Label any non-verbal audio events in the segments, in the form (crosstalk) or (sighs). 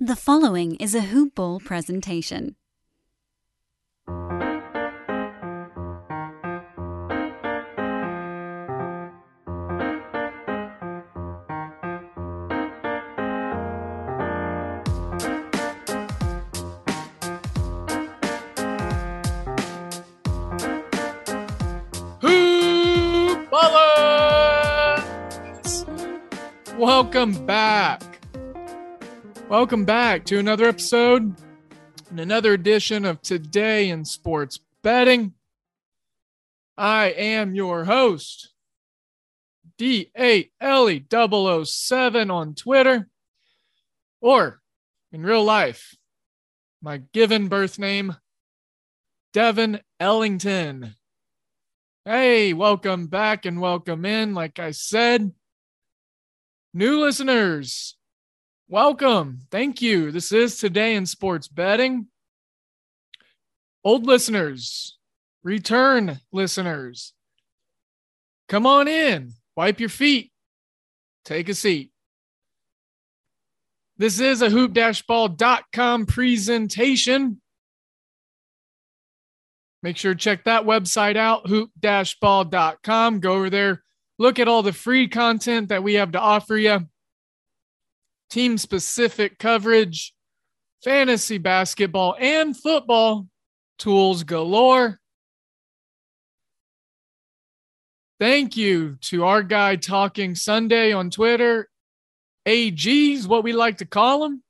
The following is a Hoop Ball presentation. Welcome back. Welcome back to another episode and another edition of Today in Sports Betting. I am your host, D8LE007 on Twitter, or in real life, my given birth name, Devin Ellington. Hey, welcome back and welcome in. Like I said, new listeners, welcome. Thank you. This is Today in Sports Betting. Old listeners, return listeners, come on in, wipe your feet, take a seat. This is a hoop-ball.com presentation. Make sure to check that website out, hoop-ball.com. Go over there, look at all the free content that we have to offer you. Team specific coverage, fantasy basketball, and football tools galore. Thank you to our guy Talking Sunday on Twitter. AG's what we like to call him.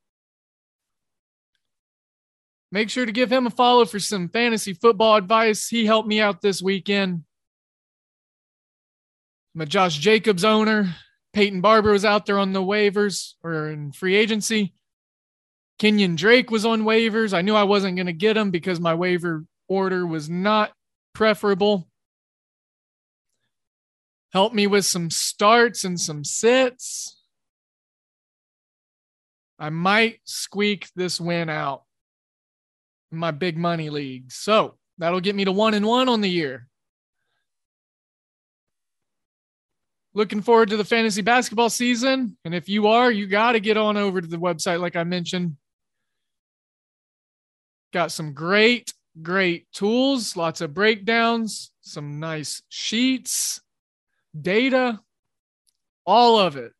Make sure to give him a follow for some fantasy football advice. He helped me out this weekend. I'm a Josh Jacobs owner. Peyton Barber was out there on the waivers or in free agency. Kenyon Drake was on waivers. I knew I wasn't going to get him because my waiver order was not preferable. Help me with some starts and some sits. I might squeak this win out in my big money league. So that'll get me to one and one on the year. Looking forward to the fantasy basketball season. And if you are, you got to get on over to the website, like I mentioned. Got some great, great tools, lots of breakdowns, some nice sheets, data, all of it.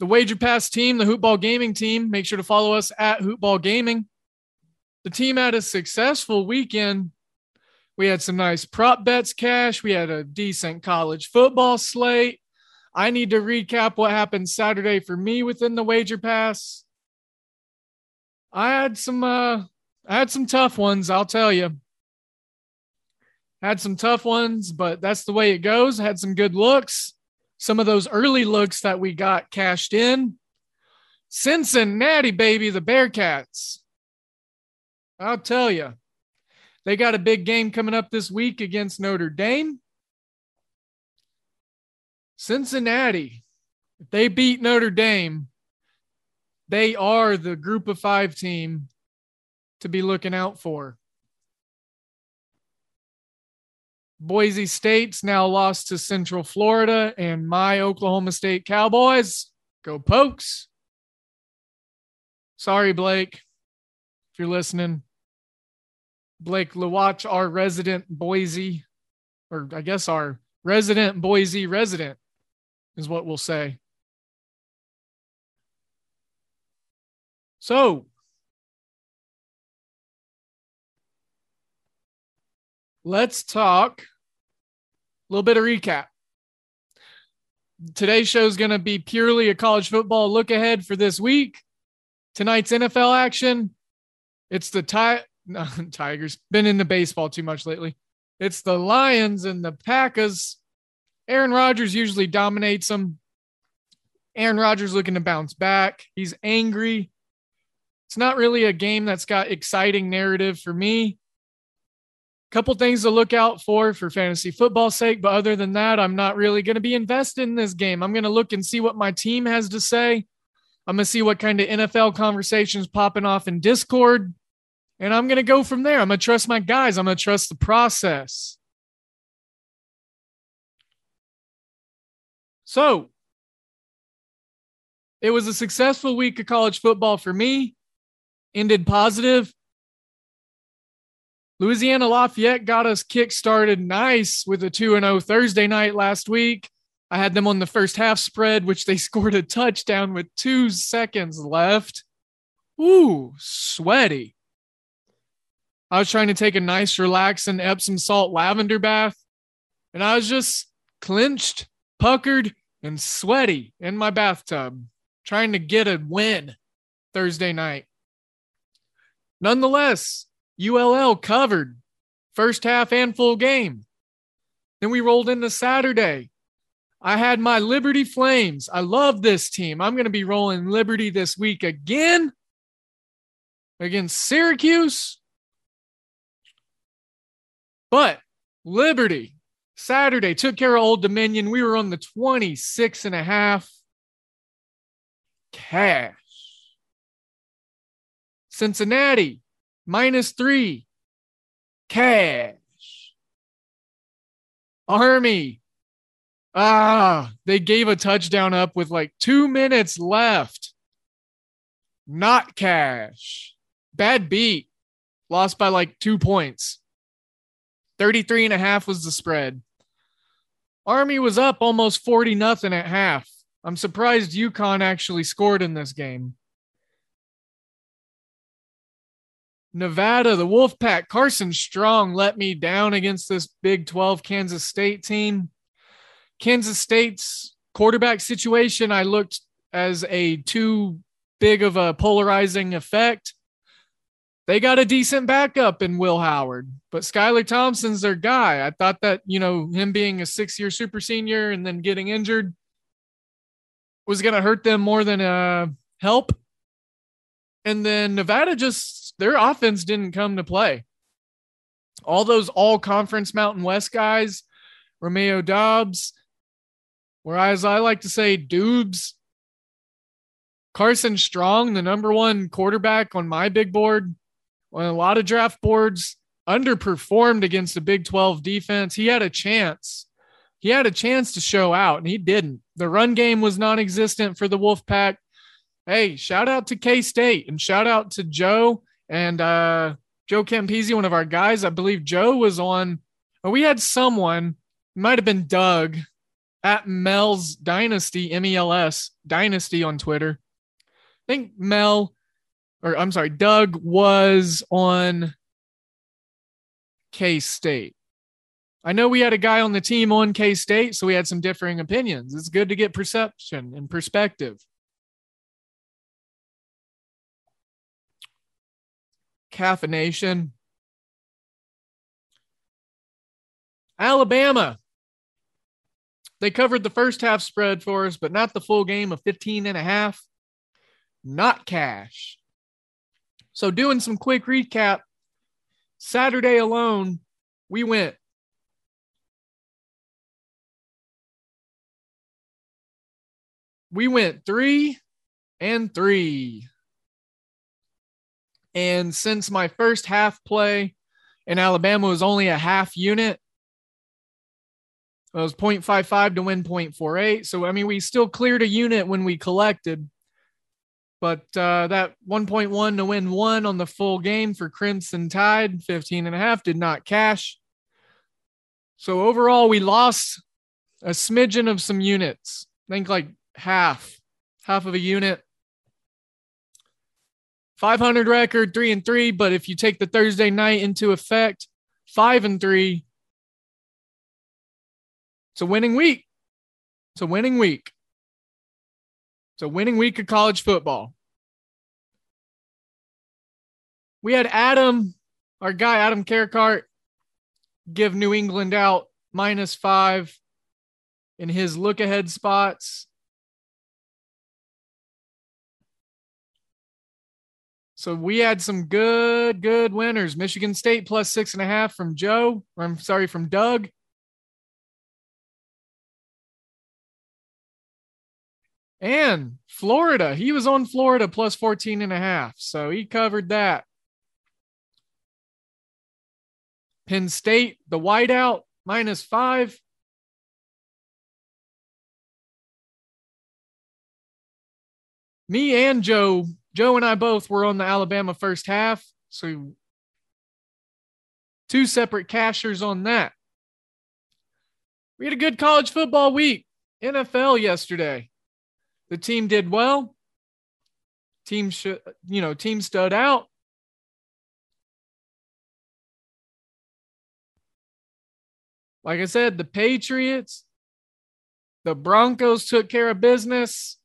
the Wager Pass team, the Hoopball Gaming team. Make sure to follow us at Hoopball Gaming. The team had a successful weekend. We had some nice prop bets cash. We had a decent college football slate. I need to recap what happened Saturday for me within the Wager Pass. I had some uh I had some tough ones, I'll tell you. Had some tough ones, but that's the way it goes. Had some good looks some of those early looks that we got cashed in. Cincinnati, baby, the Bearcats. I'll tell you, they got a big game coming up this week against Notre Dame. Cincinnati, if they beat Notre Dame, they are the group of five team to be looking out for. Boise State's now lost to Central Florida, and my Oklahoma State Cowboys go pokes. Sorry, Blake, if you're listening. Blake Lewatch, our resident Boise, or I guess our resident Boise resident, is what we'll say. So, let's talk a little bit of recap. Today's show is going to be purely a college football look ahead for this week. Tonight's NFL action. It's the ti- no, (laughs) Tigers. Been into baseball too much lately. It's the Lions and the Packers. Aaron Rodgers usually dominates them. Aaron Rodgers looking to bounce back. He's angry. It's not really a game that's got exciting narrative for me couple things to look out for for fantasy football sake but other than that i'm not really going to be invested in this game i'm going to look and see what my team has to say i'm going to see what kind of nfl conversations popping off in discord and i'm going to go from there i'm going to trust my guys i'm going to trust the process so it was a successful week of college football for me. Ended positive. Louisiana Lafayette got us kick started nice with a 2 0 Thursday night last week. I had them on the first half spread, which they (laughs) scored a touchdown with two seconds left. Ooh, sweaty. I was trying to take a nice, relaxing Epsom salt lavender bath, and I was just clenched, puckered, and sweaty in my bathtub, trying to get a win Thursday night. Nonetheless, ULL covered first half and full game. Then we rolled into Saturday. I had my Liberty Flames. I love this team. I'm going to be rolling Liberty this week again against Syracuse. But Liberty, Saturday, took care of Old Dominion. We were on the 26 and a half cash. Cincinnati, minus three. Cash. Army. Ah, they gave a touchdown up with like two minutes left. Not cash. Bad beat. Lost by like two points. 33 and a half was the spread. Army was up almost 40 nothing at half. I'm surprised UConn actually scored in this game. Nevada, the Wolfpack, Carson Strong let me down against this Big 12 Kansas State team. Kansas State's quarterback situation, I looked as a too big of a polarizing effect. They got a decent backup in Will Howard, but Skylar Thompson's their guy. I thought that, you know, him being a six year super senior and then getting injured was going to hurt them more than uh, help. And then Nevada just their offense didn't come to play. All those all conference Mountain West guys, Romeo Dobbs, or as I like to say, Dubes, Carson Strong, the number one quarterback on my big board, on a lot of draft boards, underperformed against the Big 12 defense. He had a chance. He had a chance to show out, and he didn't. The run game was non existent for the Wolfpack. Hey, shout out to K State and shout out to Joe and uh, Joe Campese, one of our guys, I believe Joe was on. Or we had someone, might have been Doug at Mel's Dynasty, M E L S Dynasty on Twitter. I think Mel, or I'm sorry, Doug was on K State. I know we had a guy on the team on K State, so we had some differing opinions. It's good to get perception and perspective. caffeination. Alabama. They covered the first half spread for us, but not the full game of 15 and a half. Not cash. So, doing some quick recap, Saturday alone, we went we went three and three. And since my first half play in Alabama was only a half unit, it was 0.55 to win 0.48. So, I mean, we still cleared a unit when we collected. But uh, that 1.1 to win one on the full game for Crimson Tide, 15 and a half, did not cash. So overall, we lost a smidgen of some units. I think like half, half of a unit. 500 record, three and three. But if you take the Thursday night into effect, five and three. It's a winning week. It's a winning week. It's a winning week of college football. We had Adam, our guy, Adam Carecart, give New England out minus five in his look ahead spots. So we had some good, good winners. Michigan State plus six and a half from Joe. I'm sorry, from Doug. And Florida, he was on Florida plus 14 and a half. So he covered that. Penn State, the whiteout, minus five. me and Joe, Joe and I both were on the Alabama first half. So two separate cashers on that. We had a good college football week. NFL yesterday. The team did well. Team you know, team stood out. Like I said, the Patriots, the Broncos took care of business.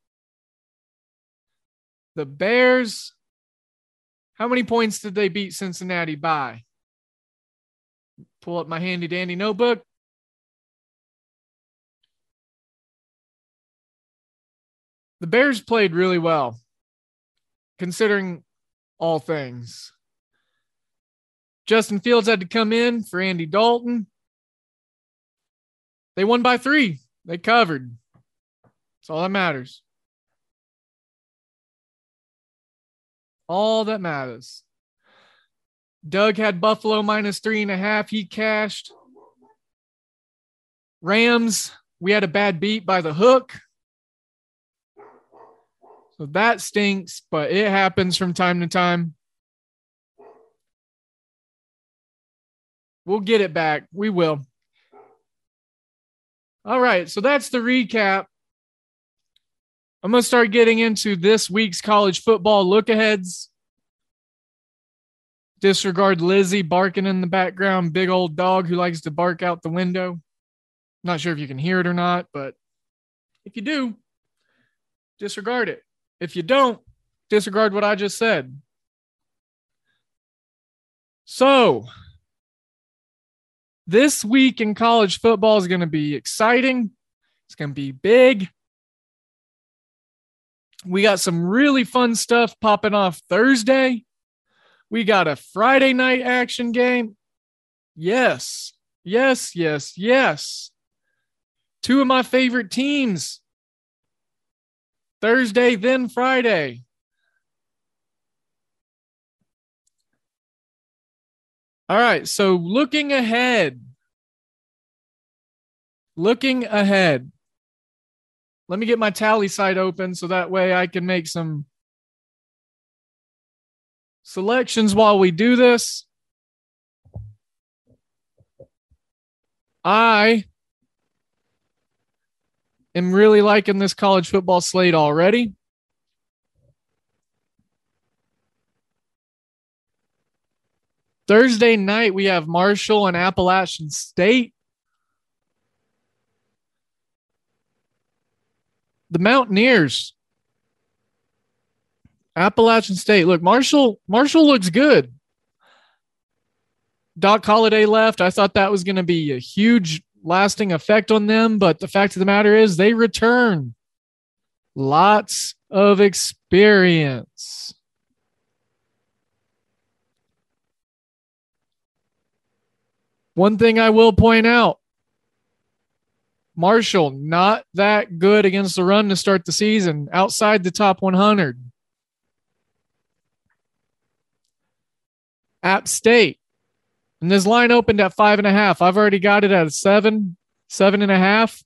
The Bears, how many points did they beat Cincinnati by? Pull up my handy dandy notebook. The Bears played really well, considering all things. Justin Fields had to come in for Andy Dalton. They won by three. They covered. That's all that matters. All that matters. Doug had Buffalo minus three and a half. He cashed. Rams, we had a bad beat by the hook. So that stinks, but it happens from time to time. We'll get it back. We will. All right. So that's the recap. I'm going to start getting into this week's college football look aheads. Disregard Lizzie barking in the background, big old dog who likes to bark out the window. Not sure if you can hear it or not, but if you do, disregard it. If you don't, disregard what I just said. So, this week in college football is going to be exciting. It's going to be big. We got some really fun stuff popping off Thursday. We got a Friday night action game. Yes, yes, yes, yes. Two of my favorite teams. Thursday, then Friday. All right. So looking ahead, looking ahead. Let me get my tally site open so that way I can make some selections while we do this. I am really liking this college football slate already. Thursday night, we have Marshall and Appalachian State. The Mountaineers. Appalachian State. Look, Marshall, Marshall looks good. Doc Holliday left. I thought that was going to be a huge lasting effect on them, but the fact of the matter is they return lots of experience. One thing I will point out Marshall, not that good against the run to start the season, outside the top 100. App State. And this line opened at five and a half. I've already got it at seven, seven and a half.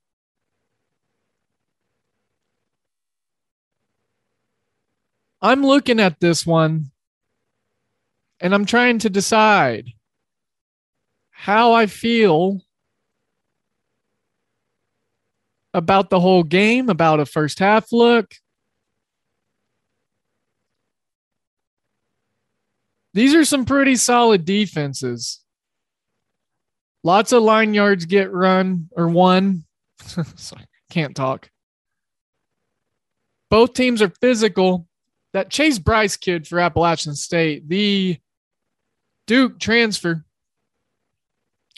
I'm looking at this one and I'm trying to decide how I feel about the whole game, about a first half look. These are some pretty solid defenses. Lots of line yards get run or won. (laughs) Sorry, can't talk. Both teams are physical. That Chase Brice kid for Appalachian State, the Duke transfer,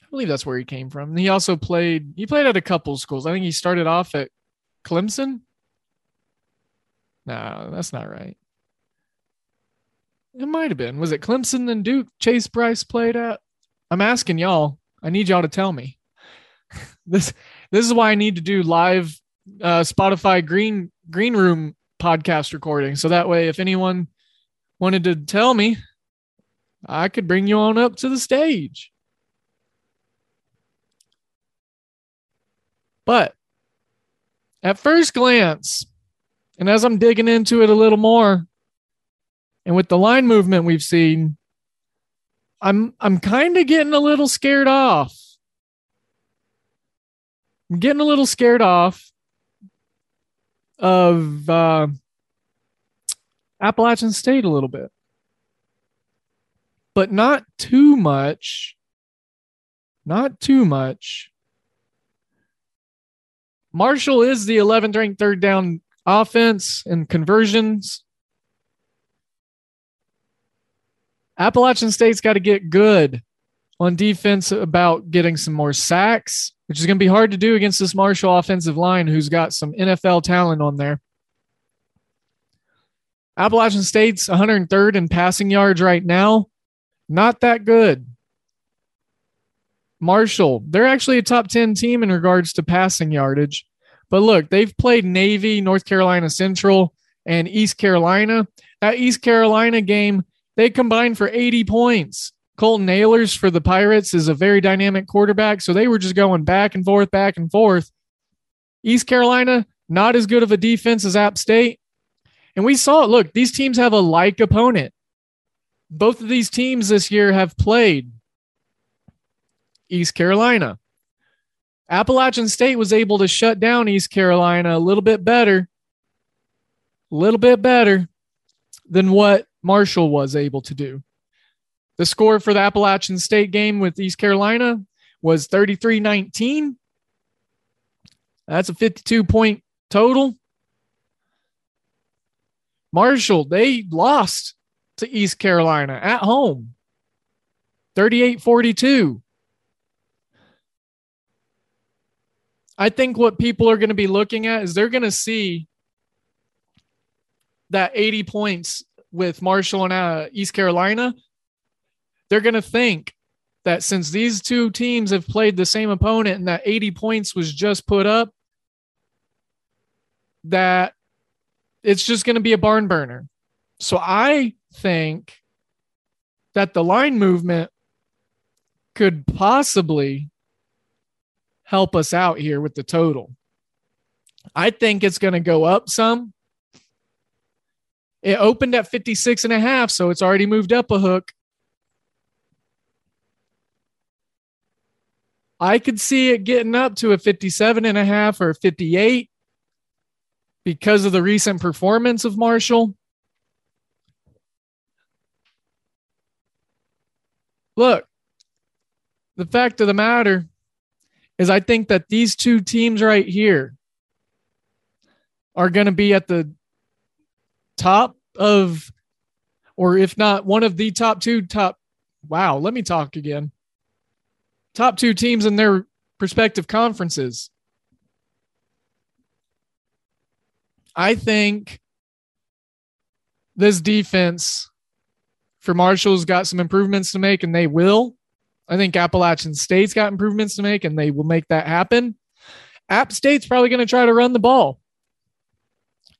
I believe that's where he came from. He also played. He played at a couple schools. I think he started off at Clemson. No, that's not right. It might have been. Was it Clemson and Duke? Chase Brice played at. I'm asking y'all. I need y'all to tell me. (laughs) this this is why I need to do live uh, Spotify green green room podcast recording. So that way, if anyone wanted to tell me, I could bring you on up to the stage. But at first glance, And as I'm digging into it a little more, and with the line movement we've seen, I'm I'm kind of getting a little scared off. I'm getting a little scared off of uh, Appalachian State a little bit, but not too much. Not too much. Marshall is the 11th ranked third down offense and conversions. Appalachian State's got to get good on defense about getting some more sacks, which is going to be hard to do against this Marshall offensive line who's got some NFL talent on there. Appalachian State's 103rd in passing yards right now. Not that good. Marshall, they're actually a top 10 team in regards to passing yardage. But look, they've played Navy, North Carolina Central, and East Carolina. That East Carolina game, they combined for 80 points. Holton Ahlers for the Pirates is a very dynamic quarterback. So they were just going back and forth, back and forth. East Carolina, not as good of a defense as App State. And we saw it. Look, these teams have a like opponent. Both of these teams this year have played East Carolina. Appalachian State was able to shut down East Carolina a little bit better, a little bit better than what Marshall was able to do. The score for the Appalachian State game with East Carolina was 33 19. That's a 52 point total. Marshall, they lost to East Carolina at home 38 42. I think what people are going to be looking at is they're going to see that 80 points with Marshall and uh, East Carolina. They're going to think that since these two teams have played the same opponent and that 80 points was just put up, that it's just going to be a barn burner. So I think that the line movement could possibly help us out here with the total. I think it's going to go up some. It opened at 56 and a half, so it's already moved up a hook. I could see it getting up to a 57 and a half or 58 because of the recent performance of Marshall. Look, the fact of the matter is I think that these two teams right here are going to be at the top of, or if not one of the top two, top, wow, let me talk again. Top two teams in their respective conferences. I think this defense for Marshall's got some improvements to make, and they will. I think Appalachian State's got improvements to make, and they will make that happen. App State's probably going to try to run the ball.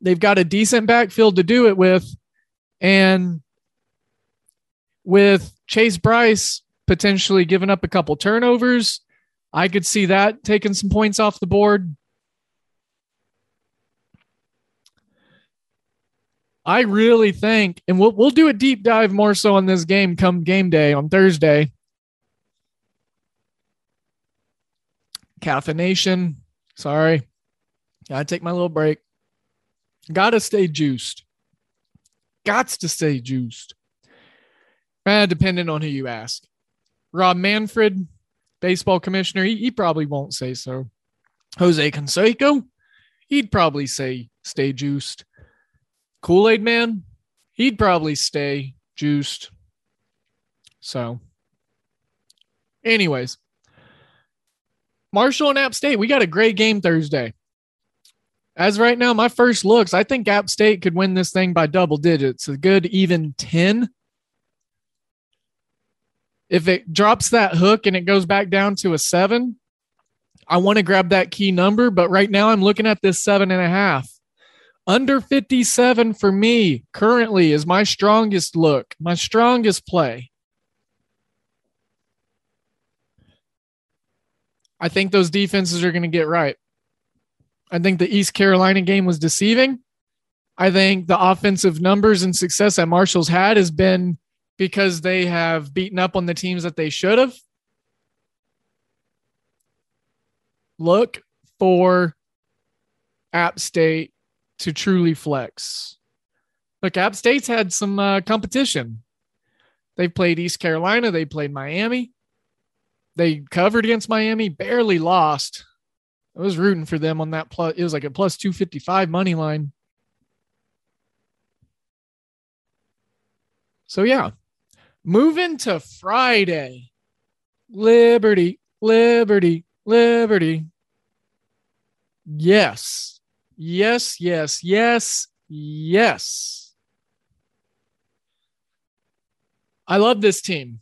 They've got a decent backfield to do it with. And with Chase Brice potentially giving up a couple turnovers, I could see that taking some points off the board. I really think, and we'll we'll do a deep dive more so on this game come game day on Thursday. Caffeination. Sorry. Gotta take my little break. Gotta stay juiced. Gots to stay juiced. Eh, depending on who you ask. Rob Manfred, baseball commissioner, he, he probably won't say so. Jose Canseco, he'd probably say stay juiced. Kool Aid Man, he'd probably stay juiced. So, anyways, Marshall and App State, we got a great game Thursday. As right now, my first looks, I think App State could win this thing by double digits, a good even 10. If it drops that hook and it goes back down to a seven, I want to grab that key number, but right now I'm looking at this seven and a half. Under 57 for me currently is my strongest look, my strongest play. I think those defenses are going to get right. I think the East Carolina game was deceiving. I think the offensive numbers and success that Marshall's had has been because they have beaten up on the teams that they should have. Look for App State to truly flex. Look, App State's had some uh, competition. They've played East Carolina, they played Miami. They covered against Miami, barely lost. I was rooting for them on that plus. It was like a plus 255 money line. So, yeah, moving to Friday. Liberty, Liberty, Liberty. Yes, yes, yes, yes, yes. I love this team.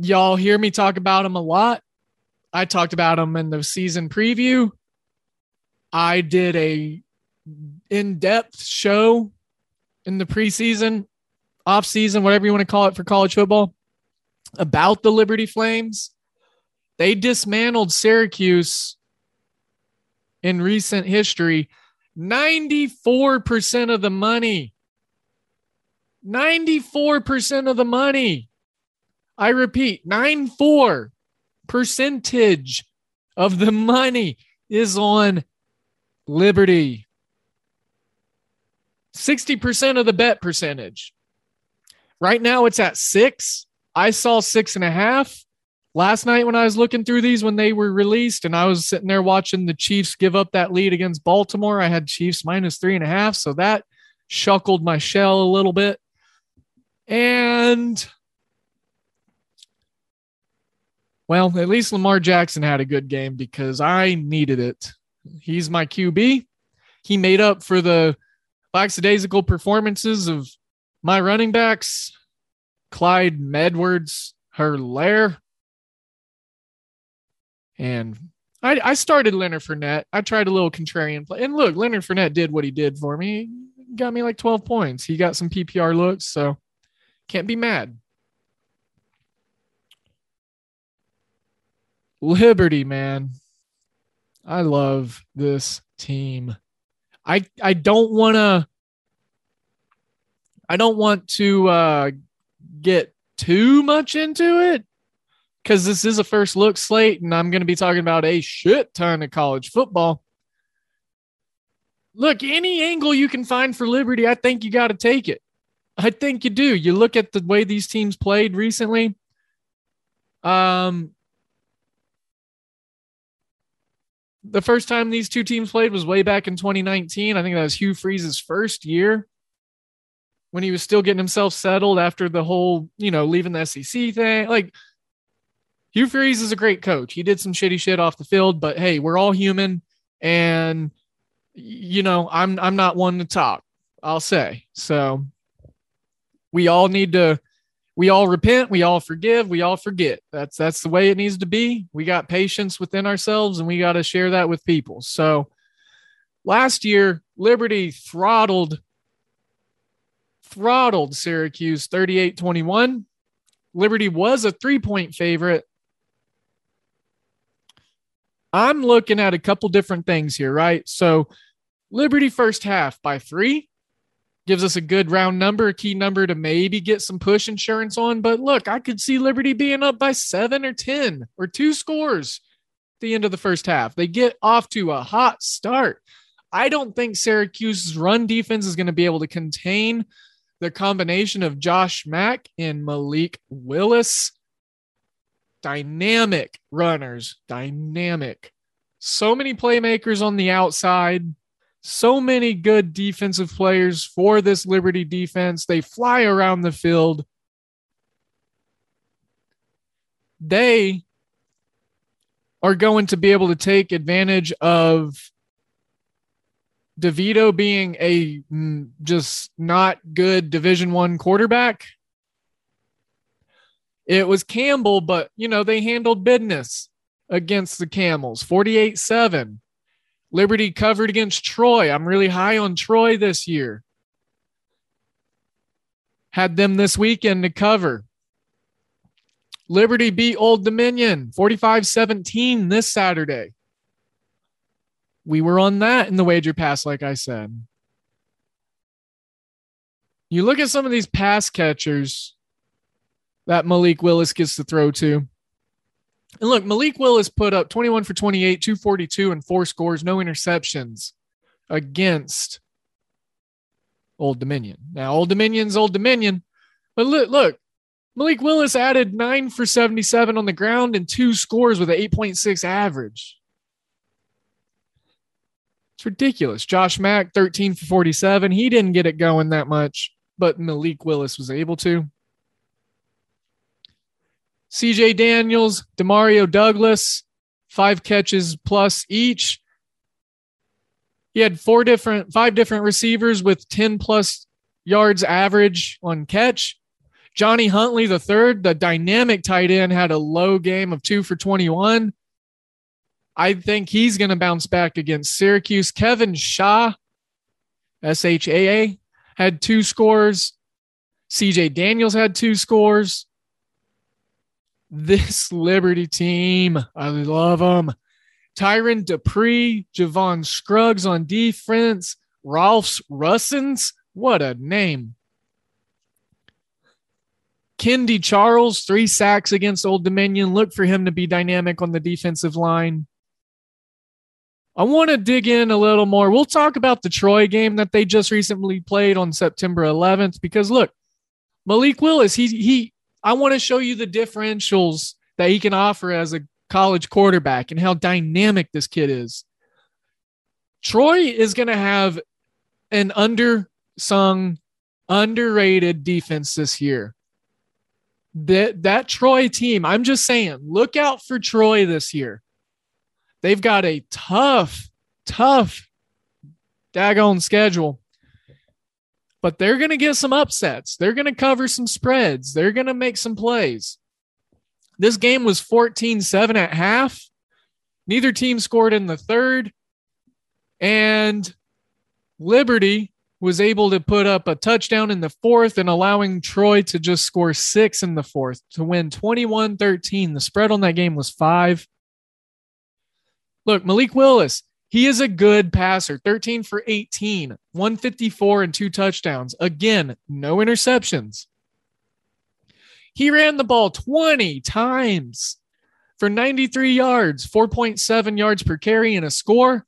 Y'all hear me talk about them a lot. I talked about them in the season preview. I did a in-depth show in the preseason, off-season, whatever you want to call it for college football, about the Liberty Flames. They dismantled Syracuse in recent history. 94% of the money. 94% of the money. I repeat, 94 percentage of the money is on Liberty. 60% of the bet percentage. Right now it's at six. I saw six and a half last night when I was looking through these when they were released, and I was sitting there watching the Chiefs give up that lead against Baltimore. I had Chiefs minus three and a half, so that shuckled my shell a little bit. And well, at least Lamar Jackson had a good game because I needed it. He's my QB. He made up for the lackadaisical performances of my running backs, Clyde Medwards, Helaire. And I, I started Leonard Fournette. I tried a little contrarian play. And look, Leonard Fournette did what he did for me. He got me like 12 points. He got some PPR looks, so can't be mad. Liberty, man. I love this team. I I don't want to I don't want to uh get too much into it cuz this is a first look slate and I'm going to be talking about a shit ton of college football. Look, any angle you can find for Liberty, I think you got to take it. I think you do. You look at the way these teams played recently. Um, the first time these two teams played was way back in 2019. I think that was Hugh Freeze's first year when he was still getting himself settled after the whole, you know, leaving the SEC thing. Like Hugh Freeze is a great coach. He did some shitty shit off the field, but hey, we're all human and you know, I'm I'm not one to talk. I'll say. So we all need to we all repent, we all forgive, we all forget. That's that's the way it needs to be. We got patience within ourselves and we got to share that with people. So last year, Liberty throttled throttled Syracuse 38-21. Liberty was a 3-point favorite. I'm looking at a couple different things here, right? So Liberty first half by 3, gives us a good round number, a key number to maybe get some push insurance on. But look, I could see Liberty being up by seven or 10 or two scores at the end of the first half. They get off to a hot start. I don't think Syracuse's run defense is going to be able to contain the combination of Josh Mack and Malik Willis. Dynamic runners, dynamic. So many playmakers on the outside so many good defensive players for this Liberty defense. They fly around the field. They are going to be able to take advantage of DeVito being a mm, just not good Division 1 quarterback. It was Campbell, but you know, they handled business against the Camels 48 7. Liberty covered against Troy. I'm really high on Troy this year. Had them this weekend to cover. Liberty beat Old Dominion 45 17 this Saturday. We were on that in the wager pass, like I said. You look at some of these pass catchers that Malik Willis gets to throw to. And look, Malik Willis put up 21 for 28, 242, and four scores, no interceptions against Old Dominion. Now, Old Dominion's Old Dominion, but look, look, Malik Willis added nine for 77 on the ground and two scores with an 8.6 average. It's ridiculous. Josh Mack, 13 for 47. He didn't get it going that much, but Malik Willis was able to. CJ Daniels, Demario Douglas, five catches plus each. He had four different, five different receivers with 10 plus yards average on catch. Johnny Huntley, the third, the dynamic tight end, had a low game of two for 21. I think he's going to bounce back against Syracuse. Kevin Shaa, S H A A, had two scores. CJ Daniels had two scores. This Liberty team, I love them. Tyron Dupree, Javon Scruggs on defense, Ralphs Russins. What a name. Kendi Charles, three sacks against Old Dominion. Look for him to be dynamic on the defensive line. I want to dig in a little more. We'll talk about the Troy game that they just recently played on September 11th because look, Malik Willis, he he I want to show you the differentials that he can offer as a college quarterback and how dynamic this kid is. Troy is going to have an undersung, underrated defense this year. That that Troy team, I'm just saying, look out for Troy this year. They've got a tough, tough daggone schedule. But they're going to get some upsets. They're going to cover some spreads. They're going to make some plays. This game was 14 7 at half. Neither team scored in the third. And Liberty was able to put up a touchdown in the fourth and allowing Troy to just score six in the fourth to win 21 13. The spread on that game was five. Look, Malik Willis, he is a good passer 13 for 18, 154 and two touchdowns. Again, no interceptions. He ran the ball 20 times for 93 yards, 4.7 yards per carry, and a score.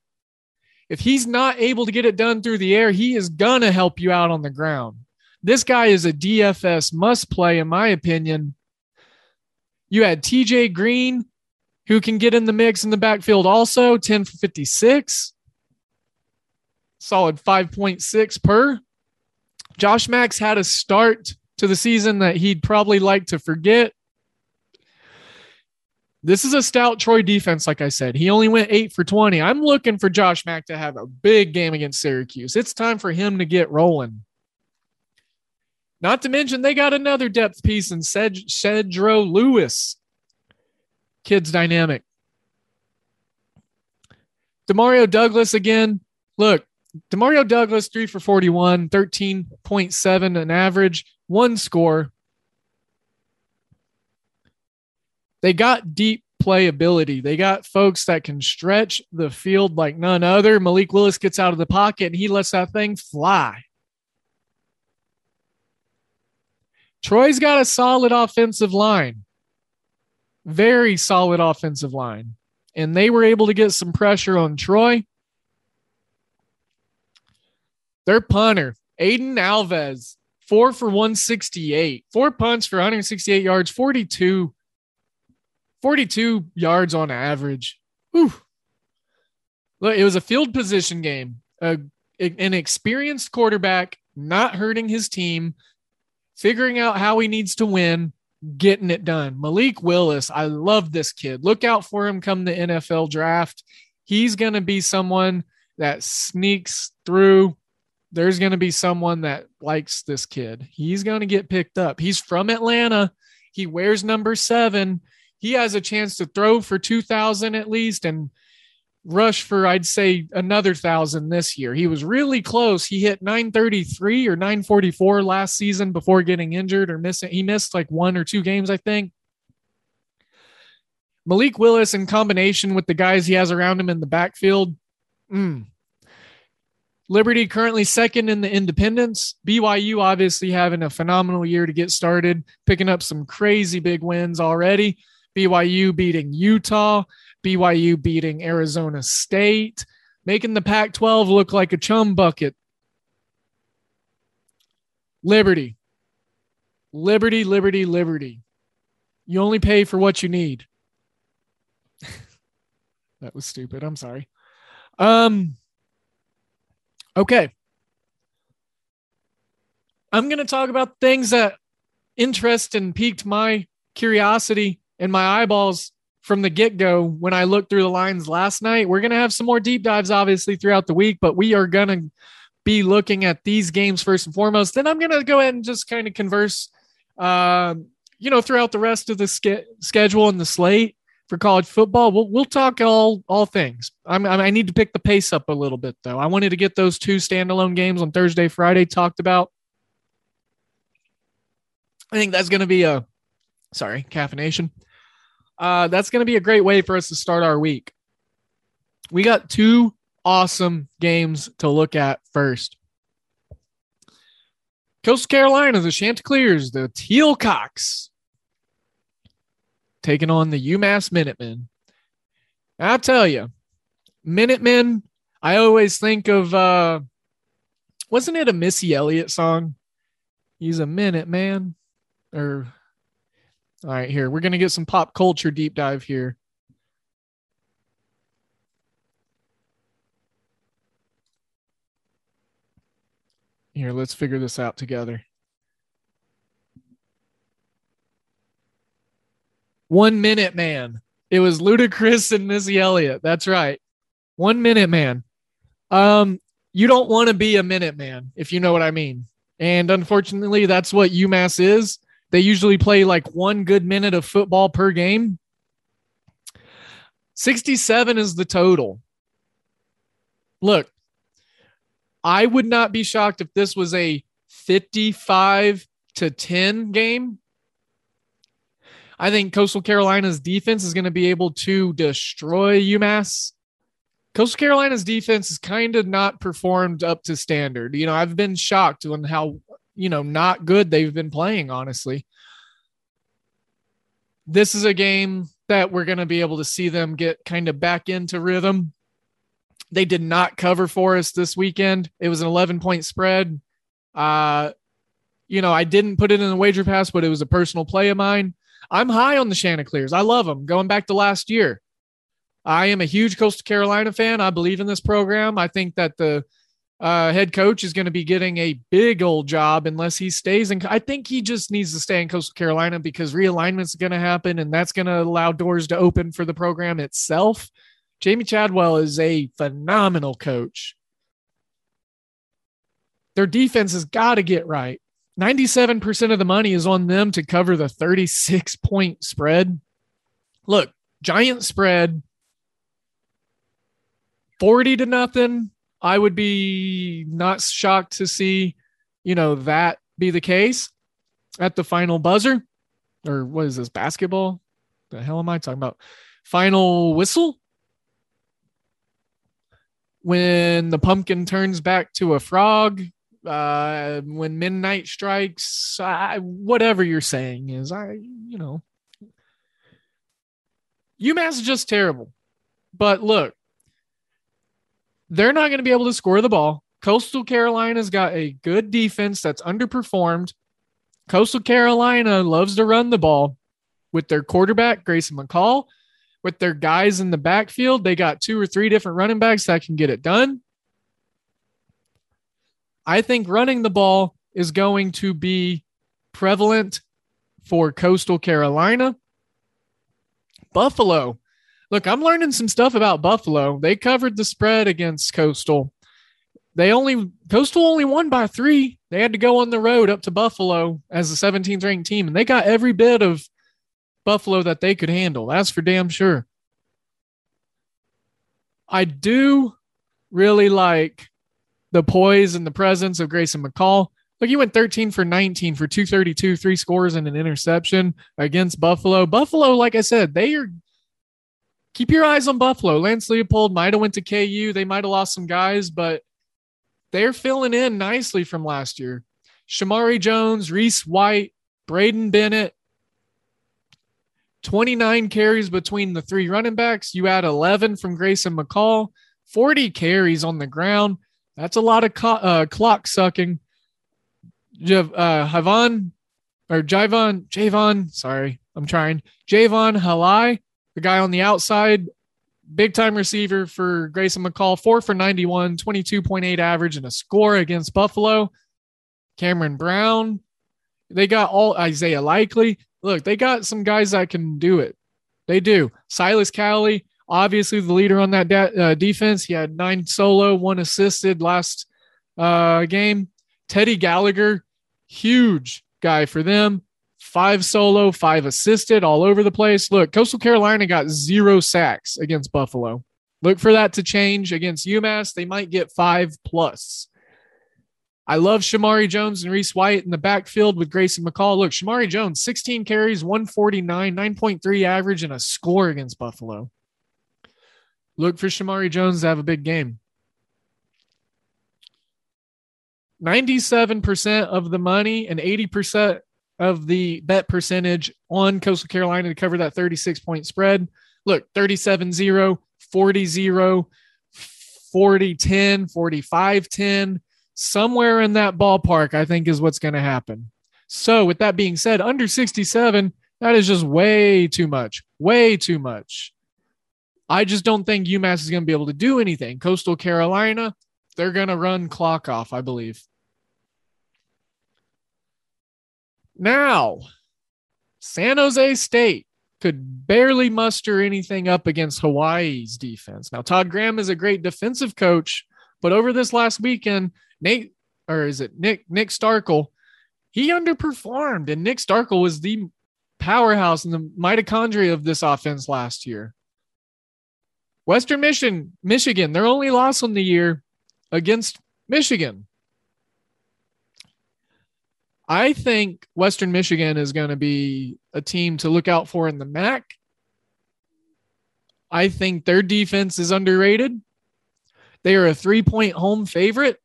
If he's not able to get it done through the air, he is going to help you out on the ground. This guy is a DFS must play, in my opinion. You had TJ Green, who can get in the mix in the backfield also, 10 for 56. Solid 5.6 per. Josh Mack's had a start to the season that he'd probably like to forget. This is a stout Troy defense, like I said. He only went eight for 20. I'm looking for Josh Mack to have a big game against Syracuse. It's time for him to get rolling. Not to mention, they got another depth piece in Ced- Shedro Louis. Kids dynamic. Demario Douglas again. Look, Demario Douglas, three for 41, 13.7 an average one score. They got deep playability. They got folks that can stretch the field like none other. Malik Willis gets out of the pocket and he lets that thing fly. Troy's got a solid offensive line. Very solid offensive line. And they were able to get some pressure on Troy. Their punter, Aiden Alves, four for 168, four punts for 168 yards, 42, 42 yards on average. Whew. Look, it was a field position game. A, an experienced quarterback not hurting his team, figuring out how he needs to win, getting it done. Malik Willis, I love this kid. Look out for him come the NFL draft. He's going to be someone that sneaks through there's going to be someone that likes this kid. He's going to get picked up. He's from Atlanta. He wears number seven. He has a chance to throw for 2,000 at least and rush for, I'd say, another thousand this year. He was really close. He hit 933 or 944 last season before getting injured or missing. He missed like one or two games, I think. Malik Willis, in combination with the guys he has around him in the backfield, mm, Liberty currently second in the independents. BYU obviously having a phenomenal year to get started, picking up some crazy big wins already. BYU beating Utah, BYU beating Arizona State, making the Pac 12 look like a chum bucket. Liberty, Liberty, Liberty, Liberty. You only pay for what you need. (laughs) that was stupid. I'm sorry. Um, okay. I'm going to talk about things that interest and piqued my curiosity and my eyeballs from the get go when I looked through the lines last night. We're going to have some more deep dives, obviously, throughout the week, but we are going to be looking at these games first and foremost. Then I'm going to go ahead and just kind of converse, uh, you know, throughout the rest of the ske- schedule and the slate for college football. We'll we'll talk all all things. I'm, I need to pick the pace up a little bit though. I wanted to get those two standalone games on Thursday, Friday talked about. I think that's going to be a sorry caffeination. Uh, that's going to be a great way for us to start our week. We got two awesome games to look at first. Coastal Carolina, the Chanticleers, the Tealcocks taking on the UMass Minutemen. I tell you, Minutemen, I always think of, uh, wasn't it a Missy Elliott song? He's a minute man. Or, all right, here, we're to get some pop culture deep dive here. Here, let's figure this out together. One Minute Man. It was Ludacris and Missy Elliott. That's right. One Minute Man. Um, you don't want to be a minute man, if you know what I mean. And unfortunately, that's what UMass is. They usually play like one good minute of football per game. 67 is the total. Look, I would not be shocked if this was a 55 to 10 game. I think Coastal Carolina's defense is going to be able to destroy UMass. Coastal Carolina's defense has kind of not performed up to standard. You know, I've been shocked on how, you know, not good they've been playing, honestly. This is a game that we're going to be able to see them get kind of back into rhythm. They did not cover for us this weekend. It was an 11 point spread. Uh, you know, I didn't put it in the wager pass, but it was a personal play of mine. I'm high on the Chanticleers. I love them. Going back to last year, I am a huge Coastal Carolina fan. I believe in this program. I think that the uh, head coach is going to be getting a big old job unless he stays in. I think he just needs to stay in Coastal Carolina because realignment is going to happen and that's going to allow doors to open for the program itself. Jamey Chadwell is a phenomenal coach. Their defense has got to get right. 97% of the money is on them to cover the 36 point spread. Look, giant spread, 40 to nothing. I would be not shocked to see, you know, that be the case at the final buzzer. Or what is this, basketball? The hell am I talking about? Final whistle? When the pumpkin turns back to a frog, uh, when midnight strikes, I, whatever you're saying is, I, you know, UMass is just terrible. But look, they're not going to be able to score the ball. Coastal Carolina's got a good defense that's underperformed. Coastal Carolina loves to run the ball with their quarterback, Grayson McCall. With their guys in the backfield, they got two or three different running backs that can get it done. I think running the ball is going to be prevalent for Coastal Carolina. Buffalo. Look, I'm learning some stuff about Buffalo. They covered the spread against Coastal. They only Coastal only won by 3. They had to go on the road up to Buffalo as the 17th ranked team and they got every bit of Buffalo that they could handle. That's for damn sure. I do really like the poise and the presence of Grayson McCall. Look, he went 13 for 19 for 232, three scores and an interception against Buffalo. Buffalo, like I said, they are keep your eyes on Buffalo. Lance Leipold might have went to KU. They might have lost some guys, but they're filling in nicely from last year. Shermari Jones, Reese White, Braydon Bennett, 29 carries between the three running backs. You add 11 from Grayson McCall, 40 carries on the ground. That's a lot of co- uh, clock sucking. Jav- uh, Javon or Javon, Javon, sorry, I'm trying. Jaivon Heiligh, the guy on the outside, big time receiver for Grayson McCall, four for 91, 22.8 average, and a score against Buffalo. Cameron Brown, they got all Isaiah Likely. Look, they got some guys that can do it. They do. Silas Kelly, obviously the leader on that de- uh, defense. He had nine solo, one assisted last uh, game. Teddy Gallagher, huge guy for them. Five solo, five assisted, all over the place. Look, Coastal Carolina got zero sacks against Buffalo. Look for that to change against UMass. They might get five plus. I love Shermari Jones and Reese White in the backfield with Grayson McCall. Look, Shermari Jones, 16 carries, 149, 9.3 average, and a score against Buffalo. Look for Shermari Jones to have a big game. 97% of the money and 80% of the bet percentage on Coastal Carolina to cover that 36 point spread. Look, 37 0, 40 0, 40 10, 45 10 somewhere in that ballpark, I think is what's going to happen. So, with that being said, under 67, that is just way too much, way too much. I just don't think UMass is going to be able to do anything. Coastal Carolina, they're going to run clock off, I believe. Now, San Jose State could barely muster anything up against Hawaii's defense. Now, Todd Graham is a great defensive coach, but over this last weekend, Nate, or is it Nick, Nick Starkel, he underperformed. And Nick Starkel was the powerhouse and the mitochondria of this offense last year. Western Michigan, Michigan, their only loss on the year against Michigan. I think Western Michigan is going to be a team to look out for in the MAC. I think their defense is underrated. They are a three point home favorite.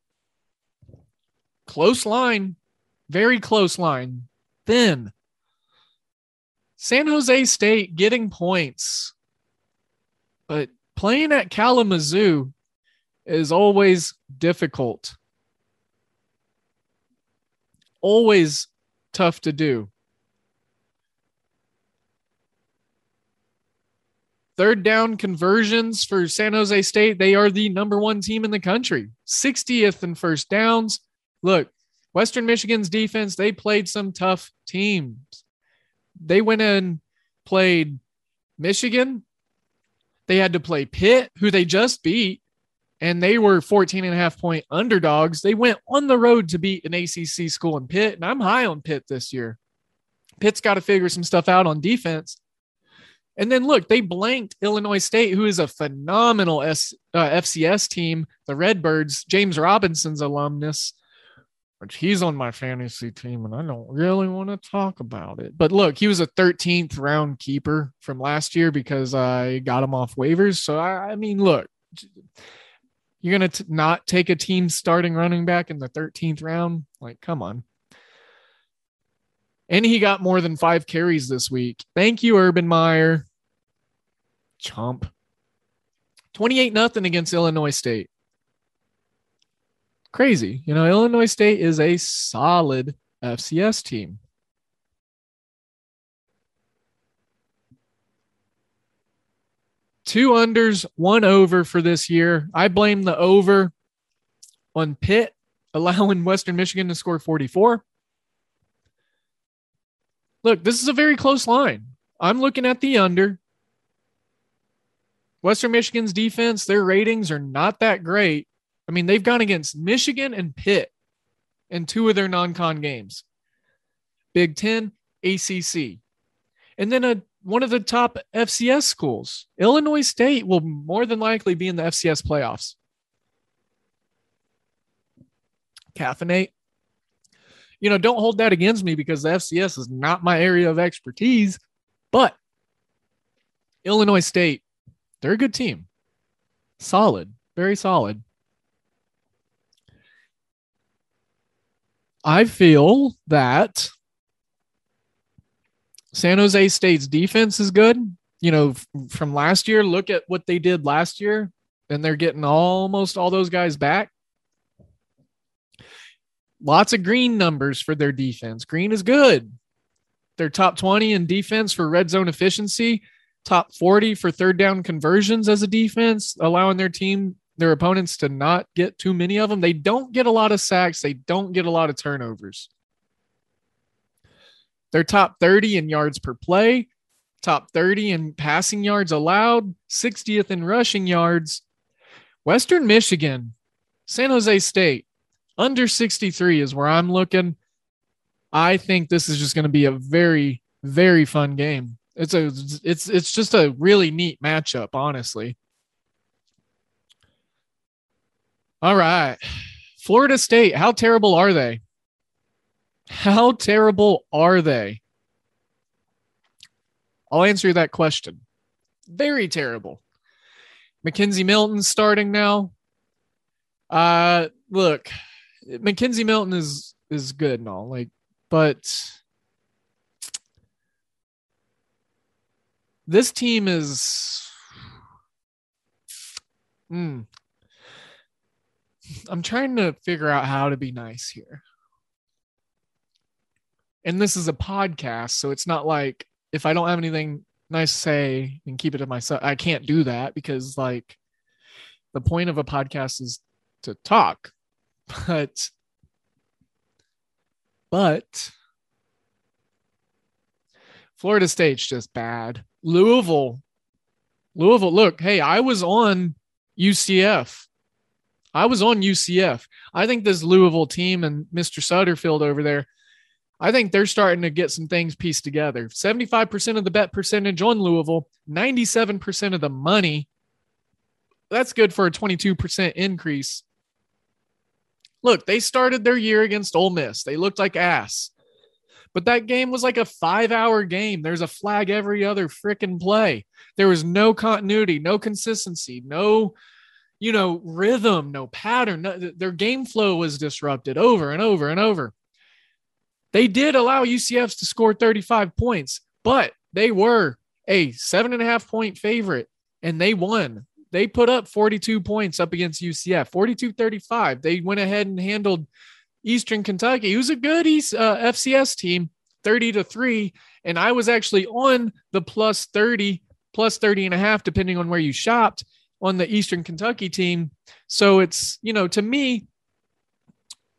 Close line, very close line. Then San Jose State getting points, but playing at Kalamazoo is always difficult. Always tough to do. Third down conversions for San Jose State, they are the number one team in the country, 60th in first downs, look, Western Michigan's defense, they played some tough teams. They went and played Michigan. They had to play Pitt, who they just beat, and they were 14 and a half point underdogs. They went on the road to beat an ACC school in Pitt, and I'm high on Pitt this year. Pitt's got to figure some stuff out on defense. And then look, they blanked Illinois State, who is a phenomenal S, uh, FCS team, the Redbirds, James Robinson's alumnus which he's on my fantasy team and I don't really want to talk about it. But look, he was a 13th round keeper from last year because I got him off waivers. So I, I mean, look, you're going to not take a team starting running back in the 13th round? Like, come on. And he got more than five carries this week. Thank you, Urban Meyer. Chomp. 28 nothing against Illinois State crazy. You know, Illinois State is a solid FCS team. Two unders, one over for this year. I blame the over on Pitt allowing Western Michigan to score 44. Look, this is a very close line. I'm looking at the under. Western Michigan's defense, their ratings are not that great. I mean, they've gone against Michigan and Pitt in two of their non con games Big Ten, ACC. And then a, one of the top FCS schools. Illinois State will more than likely be in the FCS playoffs. Caffeinate. You know, don't hold that against me because the FCS is not my area of expertise, but Illinois State, they're a good team. Solid, very solid. I feel that San Jose State's defense is good. You know, from last year, look at what they did last year, and they're getting almost all those guys back. Lots of green numbers for their defense. Green is good. They're top 20 in defense for red zone efficiency, top 40 for third down conversions as a defense, allowing their team, their opponents to not get too many of them. They don't get a lot of sacks, they don't get a lot of turnovers. They're top 30 in yards per play, top 30 in passing yards allowed, 60th in rushing yards. Western Michigan, San Jose State, under 63 is where I'm looking. I think this is just going to be a very, very fun game. It's a it's it's just a really neat matchup, honestly. All right. Florida State, how terrible are they? How terrible are they? I'll answer that question. Very terrible. McKenzie Milton starting now. Uh look, McKenzie Milton is is good and all, like, but this team is. Hmm. I'm trying to figure out how to be nice here. And this is a podcast, so it's not like if I don't have anything nice to say and keep it to myself, I can't do that because, like, the point of a podcast is to talk (laughs) but but Florida State's just bad. Louisville, Louisville. Look, hey, I was on UCF. I was on UCF. I think this Louisville team and Mr. Satterfield over there, I think they're starting to get some things pieced together. 75% of the bet percentage on Louisville, 97% of the money. That's good for a 22% increase Look, they started their year against Ole Miss. They looked like ass. But that game was like a five hour game. There's a flag every other freaking play. There was no continuity, no consistency, no, you know, rhythm, no pattern. No, their game flow was disrupted over and over and over. They did allow UCFs to score 35 points, but they were a seven and a half point favorite and they won they put up 42 points up against UCF, 42 35. They went ahead and handled Eastern Kentucky, who's a good East, uh, FCS team, 30 to 3. And I was actually on the plus 30, plus 30 and a half, depending on where you shopped on the Eastern Kentucky team. So it's, you know, to me,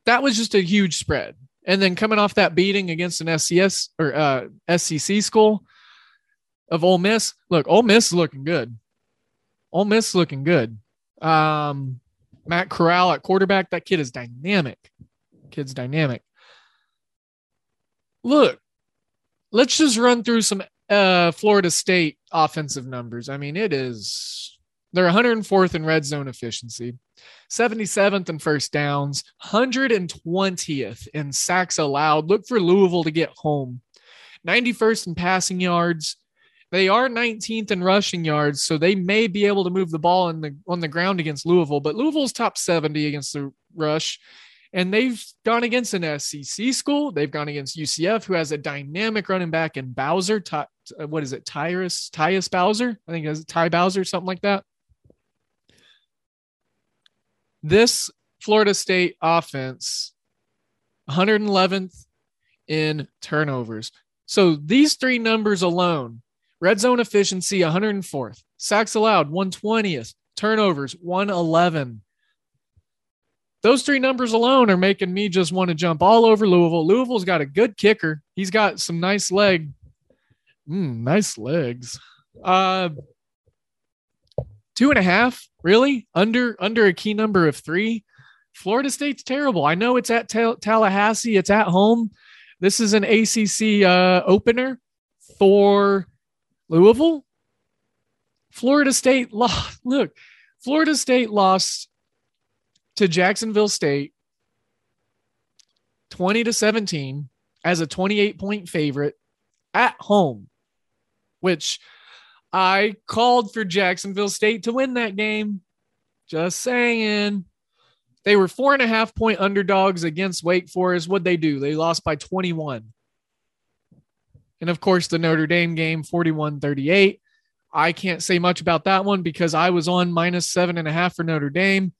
that was just a huge spread. And then coming off that beating against an SCS or uh, SEC school of Ole Miss, look, Ole Miss is looking good. Ole Miss is looking good. Um, Matt Corral at quarterback. That kid is dynamic. Kid's dynamic. Look, let's just run through some uh, Florida State offensive numbers. I mean, it is they're 104th in red zone efficiency, 77th in first downs, 120th in sacks allowed. Look for Louisville to get home. 91st in passing yards, they are 19th in rushing yards, so they may be able to move the ball in the on the ground against Louisville. But Louisville's top 70 against the rush, and they've gone against an SEC school. They've gone against UCF, who has a dynamic running back in Bowser. Ty, uh, what is it? Tyrus Tyus Bowser? I think it's Ty Bowser, something like that. This Florida State offense, 111th in turnovers. So these three numbers alone Red zone efficiency 104th. Sacks allowed 120th. Turnovers 111. Those three numbers alone are making me just want to jump all over Louisville. Louisville's got a good kicker. He's got some nice leg. Mm, nice legs. Uh, two and a half, really under under a key number of three. Florida State's terrible. I know it's at Tallahassee. It's at home. This is an ACC uh, opener for Louisville, Florida State lost. (laughs) Look, Florida State lost to Jacksonville State 20 to 17 as a 28 point favorite at home, which I called for Jacksonville State to win that game. Just saying. They were four and a half point underdogs against Wake Forest. What'd they do? They lost by 21. And of course, the Notre Dame game, 41 38. I can't say much about that one because I was on minus seven and a half for Notre Dame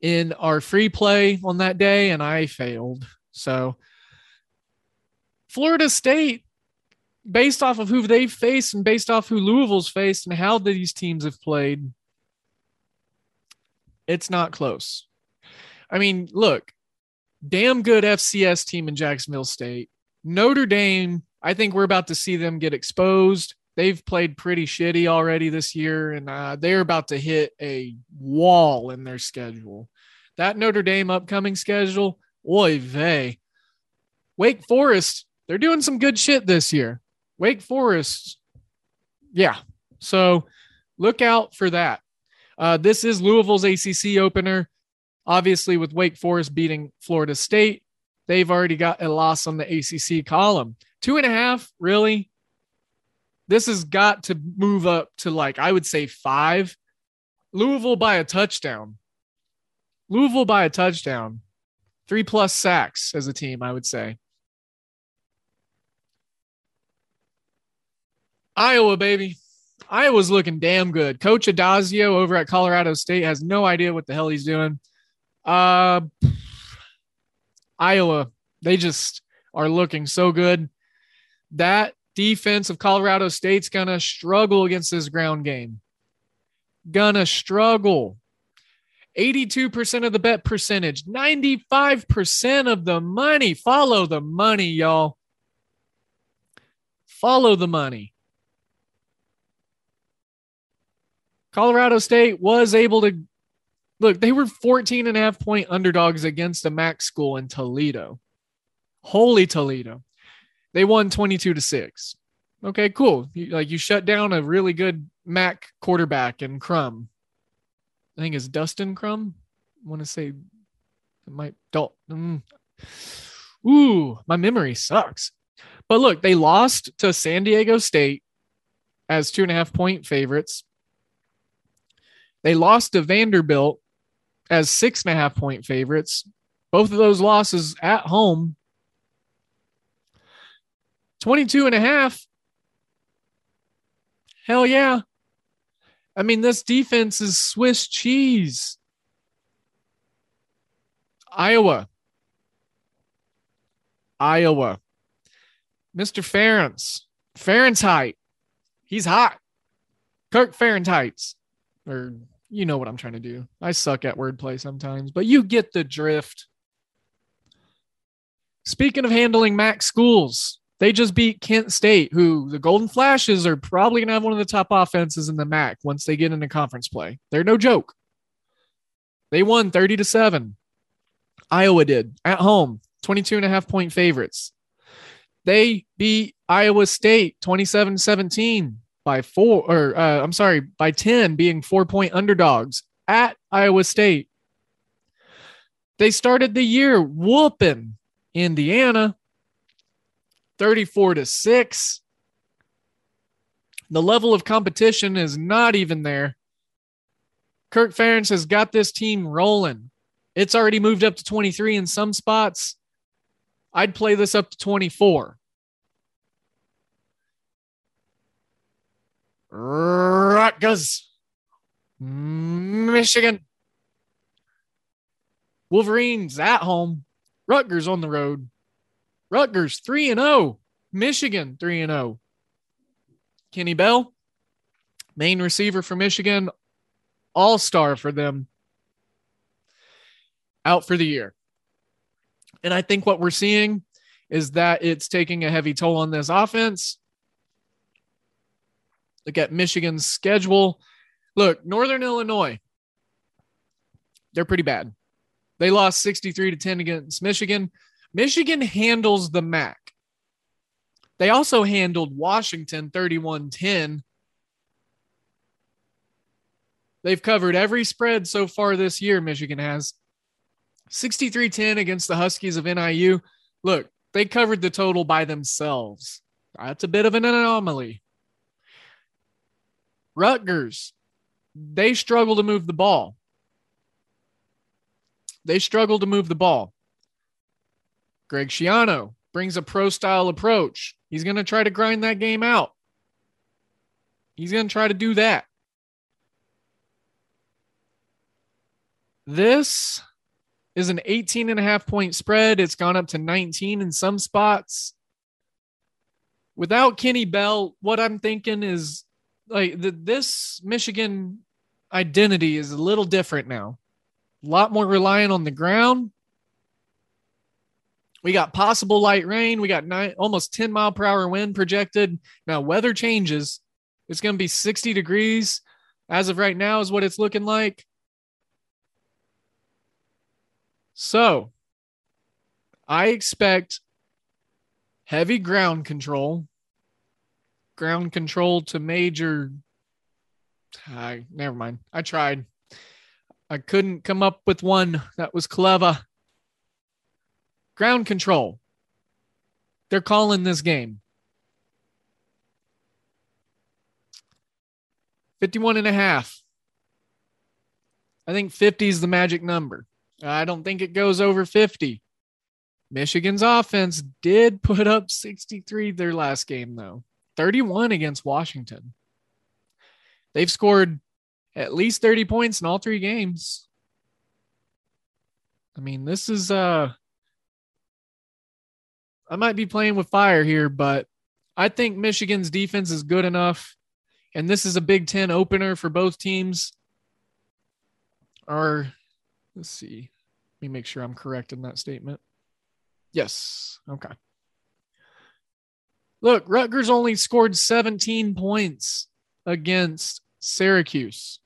in our free play on that day and I failed. So, Florida State, based off of who they've faced and based off who Louisville's faced and how these teams have played, it's not close. I mean, look, damn good FCS team in Jacksonville State. Notre Dame, I think we're about to see them get exposed. They've played pretty shitty already this year, and uh, they're about to hit a wall in their schedule. That Notre Dame upcoming schedule, oy vey. Wake Forest, they're doing some good shit this year. Wake Forest, yeah. So look out for that. Uh, this is Louisville's ACC opener. Obviously, with Wake Forest beating Florida State, they've already got a loss on the ACC column. Two and a half, really? This has got to move up to like, I would say five. Louisville by a touchdown. Louisville by a touchdown. Three plus sacks as a team, I would say. Iowa, baby. Iowa's looking damn good. Coach Addazio over at Colorado State has no idea what the hell he's doing. Uh, Iowa, they just are looking so good. That defense of Colorado State's gonna struggle against this ground game. Gonna struggle. 82% of the bet percentage, 95% of the money. Follow the money, y'all. Follow the money. Colorado State was able to look, they were 14 and a half point underdogs against a MAC school in Toledo. Holy Toledo. They won 22 to 6. Okay, cool. You, like you shut down a really good MAC quarterback in Crum. I think it's Dustin Crum. I want to say it might Dalton. Mm. Ooh, my memory sucks. But look, they lost to San Diego State as two and a half point favorites. They lost to Vanderbilt as six and a half point favorites. Both of those losses at home. 22 and a half. Hell yeah. I mean, this defense is Swiss cheese. Iowa. Iowa. Mr. Ferentz. Fahrenheit. He's hot. Kirk Fahrenheit's. Or you know what I'm trying to do. I suck at wordplay sometimes, but you get the drift. Speaking of handling MAC schools, they just beat Kent State, who the Golden Flashes are probably going to have one of the top offenses in the MAC once they get into conference play. They're no joke. They won 30 to 7. Iowa did at home, 22 and a half point favorites. They beat Iowa State 27 17 by four, or uh, I'm sorry, by 10 being four point underdogs at Iowa State. They started the year whooping Indiana 34 to 6. The level of competition is not even there. Kirk Ferentz has got this team rolling. It's already moved up to 23 in some spots. I'd play this up to 24. Rutgers, Michigan. Wolverines at home. Rutgers on the road. Rutgers 3 and 0. Michigan 3 and 0. Kenny Bell, main receiver for Michigan, all star for them, out for the year. And I think what we're seeing is that it's taking a heavy toll on this offense. Look at Michigan's schedule. Look, Northern Illinois, they're pretty bad. They lost 63 to 10 against Michigan. Michigan handles the MAC. They also handled Washington 31 10. They've covered every spread so far this year, Michigan has. 63 10 against the Huskies of NIU. Look, they covered the total by themselves. That's a bit of an anomaly. Rutgers, they struggle to move the ball. they struggle to move the ball. Greg Schiano brings a pro style approach. He's going to try to grind that game out. He's going to try to do that. This is an 18 and a half point spread. It's gone up to 19 in some spots. Without Kenny Bell, what I'm thinking is like the, this Michigan identity is a little different now. A lot more reliant on the ground. We got possible light rain. We got nine, almost 10 mile per hour wind projected. Now, weather changes. It's going to be 60 degrees as of right now, is what it's looking like. So I expect heavy ground control, ground control to major. I never mind. I tried. I couldn't come up with one that was clever. Ground control. They're calling this game. 51 and a half. I think 50 is the magic number. I don't think it goes over 50. Michigan's offense did put up 63 their last game, though 31 against Washington. They've scored at least 30 points in all three games. I mean, this is, uh, I might be playing with fire here, but I think Michigan's defense is good enough. And this is a Big Ten opener for both teams. Or Let's see. Let me make sure I'm correct in that statement. Yes. Okay. Look, Rutgers only scored 17 points against Syracuse.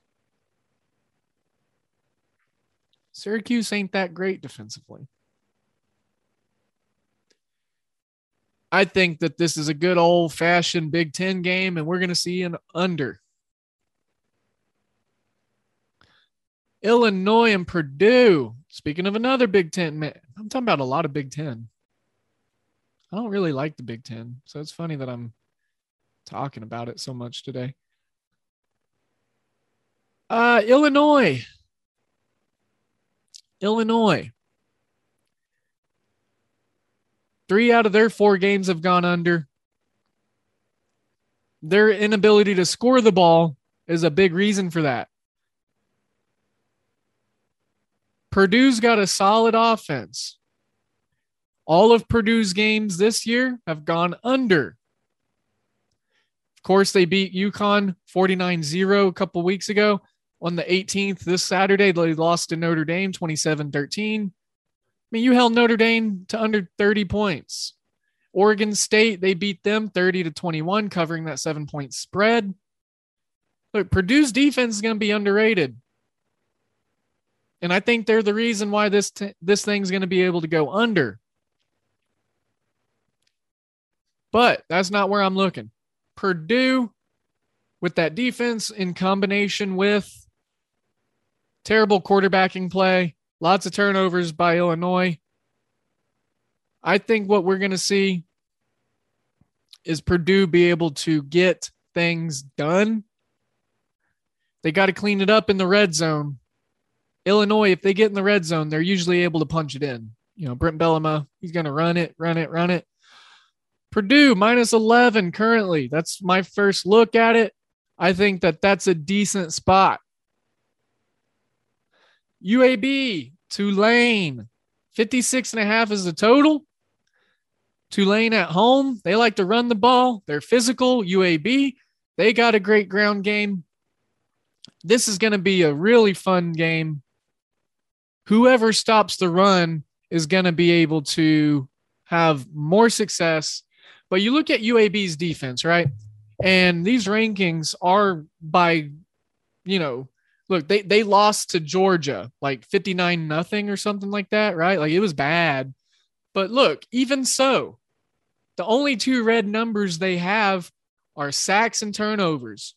Syracuse ain't that great defensively. I think that this is a good old fashioned Big Ten game, and we're going to see an under. Illinois and Purdue. Speaking of another Big Ten, man, I'm talking about a lot of Big Ten. I don't really like the Big Ten, so it's funny that I'm talking about it so much today. Uh, Illinois. Illinois. Three out of their four games have gone under. Their inability to score the ball is a big reason for that. Purdue's got a solid offense. All of Purdue's games this year have gone under. Of course, they beat UConn 49 0 a couple weeks ago. On the 18th, this Saturday, they lost to Notre Dame 27 13. I mean, you held Notre Dame to under 30 points. Oregon State, they beat them 30 to 21, covering that seven point spread. Look, Purdue's defense is going to be underrated. And I think they're the reason why this t- this thing's going to be able to go under. But that's not where I'm looking. Purdue with that defense in combination with terrible quarterbacking play, lots of turnovers by Illinois. I think what we're going to see is Purdue be able to get things done. They got to clean it up in the red zone Illinois, if they get in the red zone, they're usually able to punch it in. You know, Brent Bielema, he's going to run it, run it, run it. Purdue minus 11 currently. That's my first look at it. I think that that's a decent spot. UAB, Tulane, 56 and a half is the total. Tulane at home, they like to run the ball. They're physical. UAB, they got a great ground game. This is going to be a really fun game whoever stops the run is going to be able to have more success. But you look at UAB's defense, right? And these rankings are by, you know, look, they, they lost to Georgia like 59 nothing or something like that, right? Like it was bad. But look, even so, the only two red numbers they have are sacks and turnovers.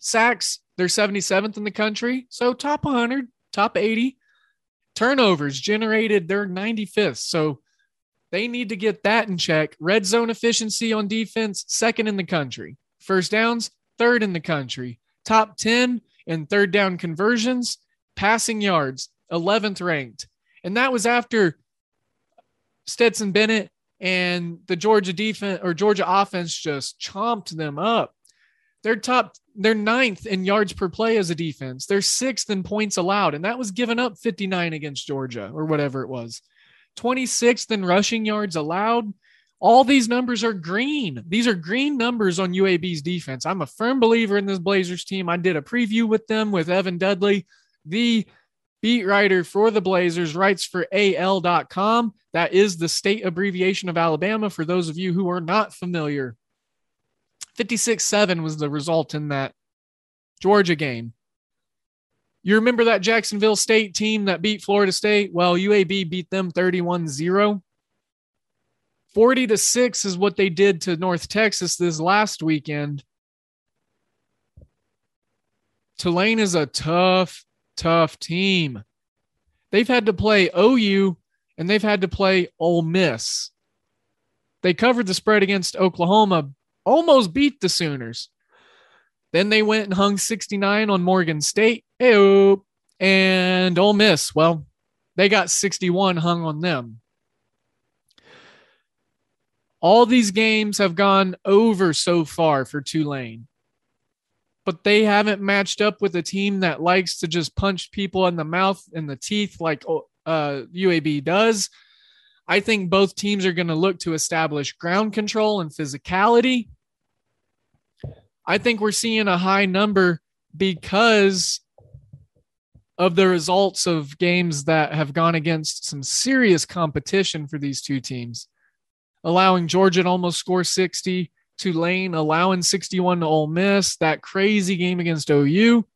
Sacks, they're 77th in the country, so top 100 top 80. Turnovers generated, they're 95th. So they need to get that in check. Red zone efficiency on defense, second in the country. First downs, third in the country. Top 10 in third down conversions, passing yards, 11th ranked. And that was after Stetson Bennett and the Georgia defense or Georgia offense just chomped them up. They're top, they're ninth in yards per play as a defense. They're sixth in points allowed, and that was given up 59 against Georgia or whatever it was. 26th in rushing yards allowed. All these numbers are green. These are green numbers on UAB's defense. I'm a firm believer in this Blazers team. I did a preview with them with Evan Dudley, the beat writer for the Blazers, writes for AL.com. That is the state abbreviation of Alabama for those of you who are not familiar. 56 7 was the result in that Georgia game. You remember that Jacksonville State team that beat Florida State? Well, UAB beat them 31 0. 40 to 6 is what they did to North Texas this last weekend. Tulane is a tough, tough team. They've had to play OU and they've had to play Ole Miss. They covered the spread against Oklahoma, almost beat the Sooners. Then they went and hung 69 on Morgan State. Ew. And Ole Miss, well, they got 61 hung on them. All these games have gone over so far for Tulane, but they haven't matched up with a team that likes to just punch people in the mouth and the teeth like uh, UAB does. I think both teams are going to look to establish ground control and physicality. I think we're seeing a high number because of the results of games that have gone against some serious competition for these two teams allowing Georgia to almost score 60, Tulane allowing 61 to Ole Miss, that crazy game against OU.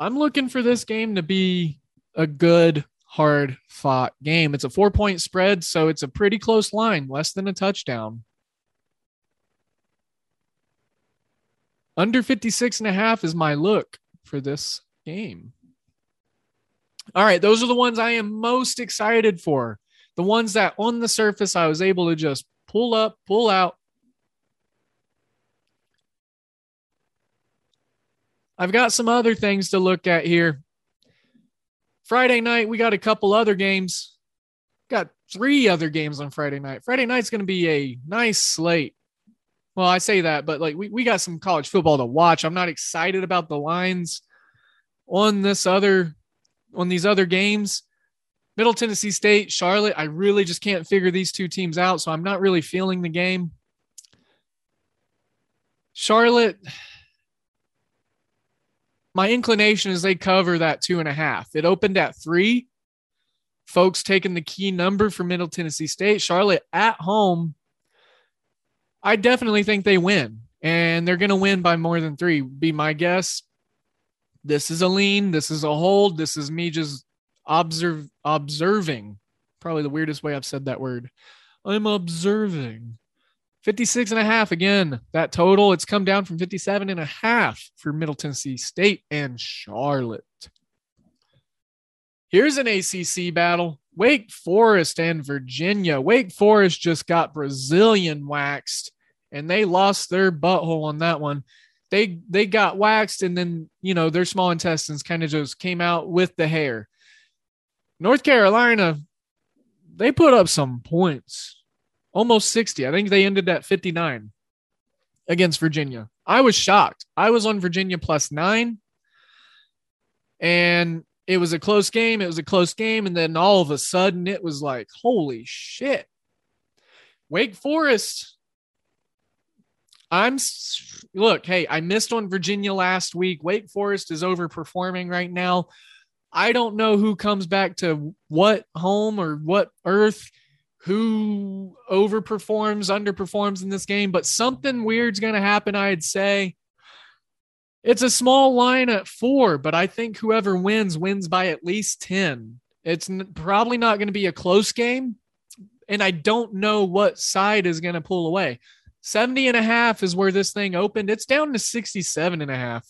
I'm looking for this game to be a good, hard fought game. It's a four point spread, so it's a pretty close line, less than a touchdown. Under 56 and a half is my look for this game. All right, those are the ones I am most excited for. The ones that on the surface I was able to just pull up, pull out. I've got some other things to look at here. Friday night, we got a couple other games. Got three other games on Friday night. Friday night's going to be a nice slate. Well, I say that, but like we, we got some college football to watch. I'm not excited about the lines on this other on these other games. Middle Tennessee State, Charlotte, I really just can't figure these two teams out. So I'm not really feeling the game. Charlotte, my inclination is they cover that two and a half. It opened at three. Folks taking the key number for Middle Tennessee State. Charlotte at home. I definitely think they win, and they're going to win by more than three, be my guess this is a lean, this is a hold, this is me just observe observing. Probably the weirdest way I've said that word. I'm observing. 56 and a half again. That total, it's come down from 57 and a half for Middle Tennessee State and Charlotte. Here's an ACC battle. Wake Forest and Virginia. Wake Forest just got Brazilian waxed and they lost their butthole on that one. They they got waxed and then you know their small intestines kind of just came out with the hair. North carolina they put up some points almost 60 i think they ended at 59 against virginia. I was shocked. I was on virginia plus nine and it was a close game it was a close game and then all of a sudden it was like holy shit. Wake forest I'm look, hey, I missed on Virginia last week. Wake Forest is overperforming right now. I don't know who comes back to what home or what earth, who overperforms, underperforms in this game, but something weird's going to happen, I'd say. It's a small line at four, but I think whoever wins wins by at least 10. It's probably not going to be a close game. And I don't know what side is going to pull away. 70 and a half is where this thing opened. It's down to 67 and a half.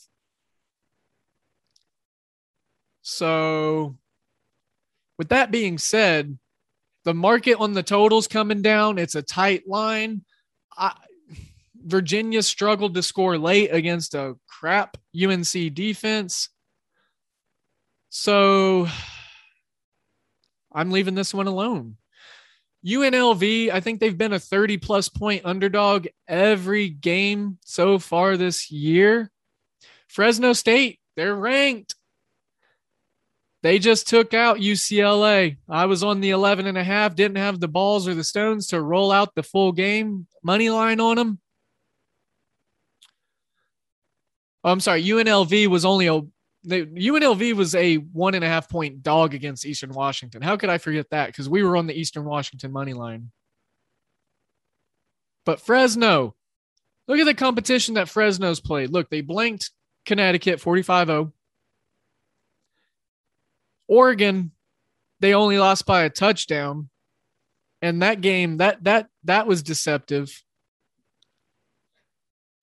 So, with that being said, the market on the totals coming down. It's a tight line. I, Virginia struggled to score late against a crap UNC defense. So I'm leaving this one alone. UNLV, I think they've been a 30 plus point underdog every game so far this year. Fresno State, they're ranked. They just took out UCLA. I was on the 11 and a half, didn't have the balls or the stones to roll out the full game money line on them. Oh, I'm sorry, UNLV was only a UNLV was a one and a half point dog against Eastern Washington. How could I forget that? Because we were on the Eastern Washington money line. But Fresno, look at the competition that Fresno's played. Look, they blanked Connecticut 45 0. Oregon, they only lost by a touchdown. And that game, that that that was deceptive.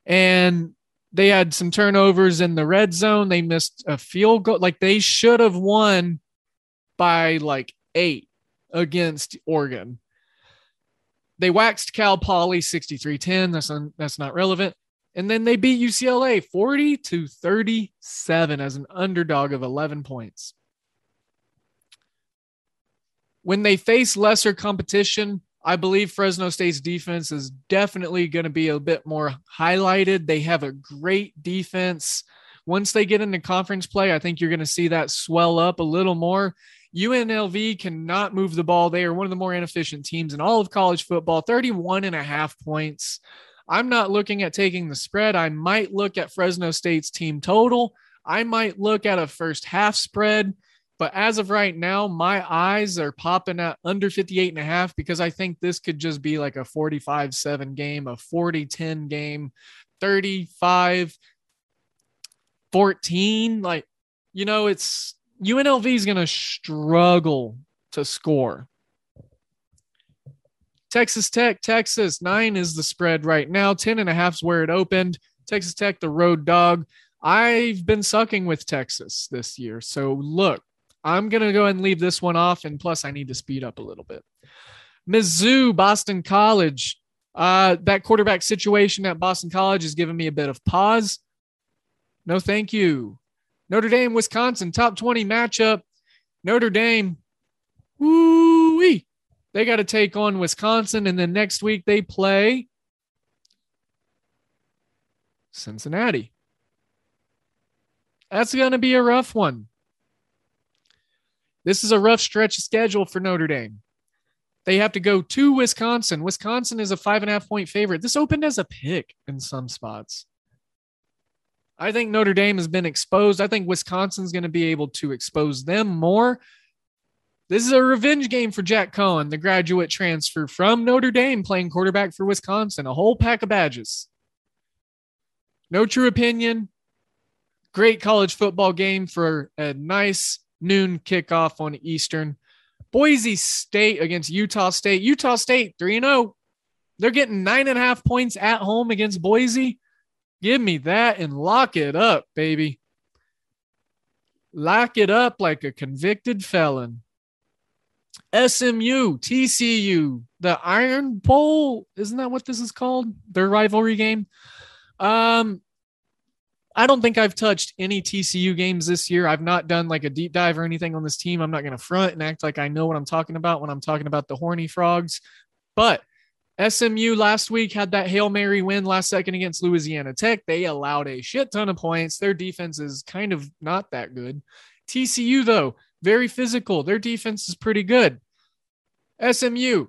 And they had some turnovers in the red zone. They missed a field goal. Like they should have won by like eight against Oregon. They waxed Cal Poly 63-10. That's un, that's not relevant. And then they beat UCLA 40 to 37 as an underdog of 11 points. When they face lesser competition, I believe Fresno State's defense is definitely going to be a bit more highlighted. They have a great defense. Once they get into conference play, I think you're going to see that swell up a little more. UNLV cannot move the ball. They are one of the more inefficient teams in all of college football, 31 and a half points. I'm not looking at taking the spread. I might look at Fresno State's team total. I might look at a first half spread. But as of right now, my eyes are popping at under 58 and a half because I think this could just be like a 45 7 game, a 40 10 game, 35 14. Like, you know, it's UNLV is going to struggle to score. Texas Tech, Texas, nine is the spread right now. 10 and a half is where it opened. Texas Tech, the road dog. I've been sucking with Texas this year. So look, I'm going to go ahead and leave this one off. And plus, I need to speed up a little bit. Mizzou, Boston College. Uh, that quarterback situation at Boston College is giving me a bit of pause. No, thank you. Notre Dame, Wisconsin, top 20 matchup. Notre Dame, woo They got to take on Wisconsin. And then next week they play Cincinnati. That's going to be a rough one. This is a rough stretch of schedule for Notre Dame. They have to go to Wisconsin. Wisconsin is a five and a half point favorite. This opened as a pick in some spots. I think Notre Dame has been exposed. I think Wisconsin's going to be able to expose them more. This is a revenge game for Jack Coan, the graduate transfer from Notre Dame, playing quarterback for Wisconsin. A whole pack of badges. No true opinion. Great college football game for a nice noon kickoff on Eastern. Boise State against Utah State. Utah State 3 0. They're getting nine and a half points at home against Boise. Give me that and lock it up, baby. Lock it up like a convicted felon. SMU, TCU, the Iron Bowl. Isn't that what this is called? Their rivalry game. Um, I don't think I've touched any TCU games this year. I've not done like a deep dive or anything on this team. I'm not going to front and act like I know what I'm talking about when I'm talking about the Horny Frogs. But SMU last week had that Hail Mary win last second against Louisiana Tech. They allowed a shit ton of points. Their defense is kind of not that good. TCU, though, very physical. Their defense is pretty good. SMU,